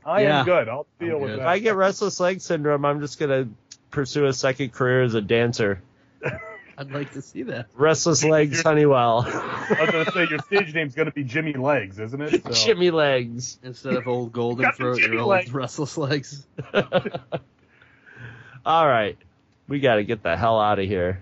I Yeah. am good. I'll deal I'm with good. If I get restless leg syndrome, I'm just gonna pursue a second career as a dancer. I'd like to see that. Restless legs, Honeywell, I was gonna say your stage name's gonna be Jimmy Legs, isn't it? So- Jimmy legs. Instead of old golden Got the throat, jimmy your old leg. restless legs. All right, we got to get the hell out of here.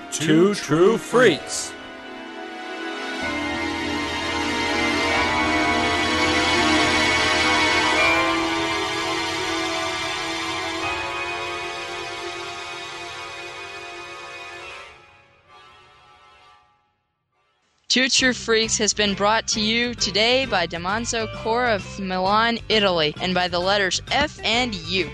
Two True Freaks. Two True Freaks has been brought to you today by Damanzo Core of Milan, Italy, and by the letters F and U.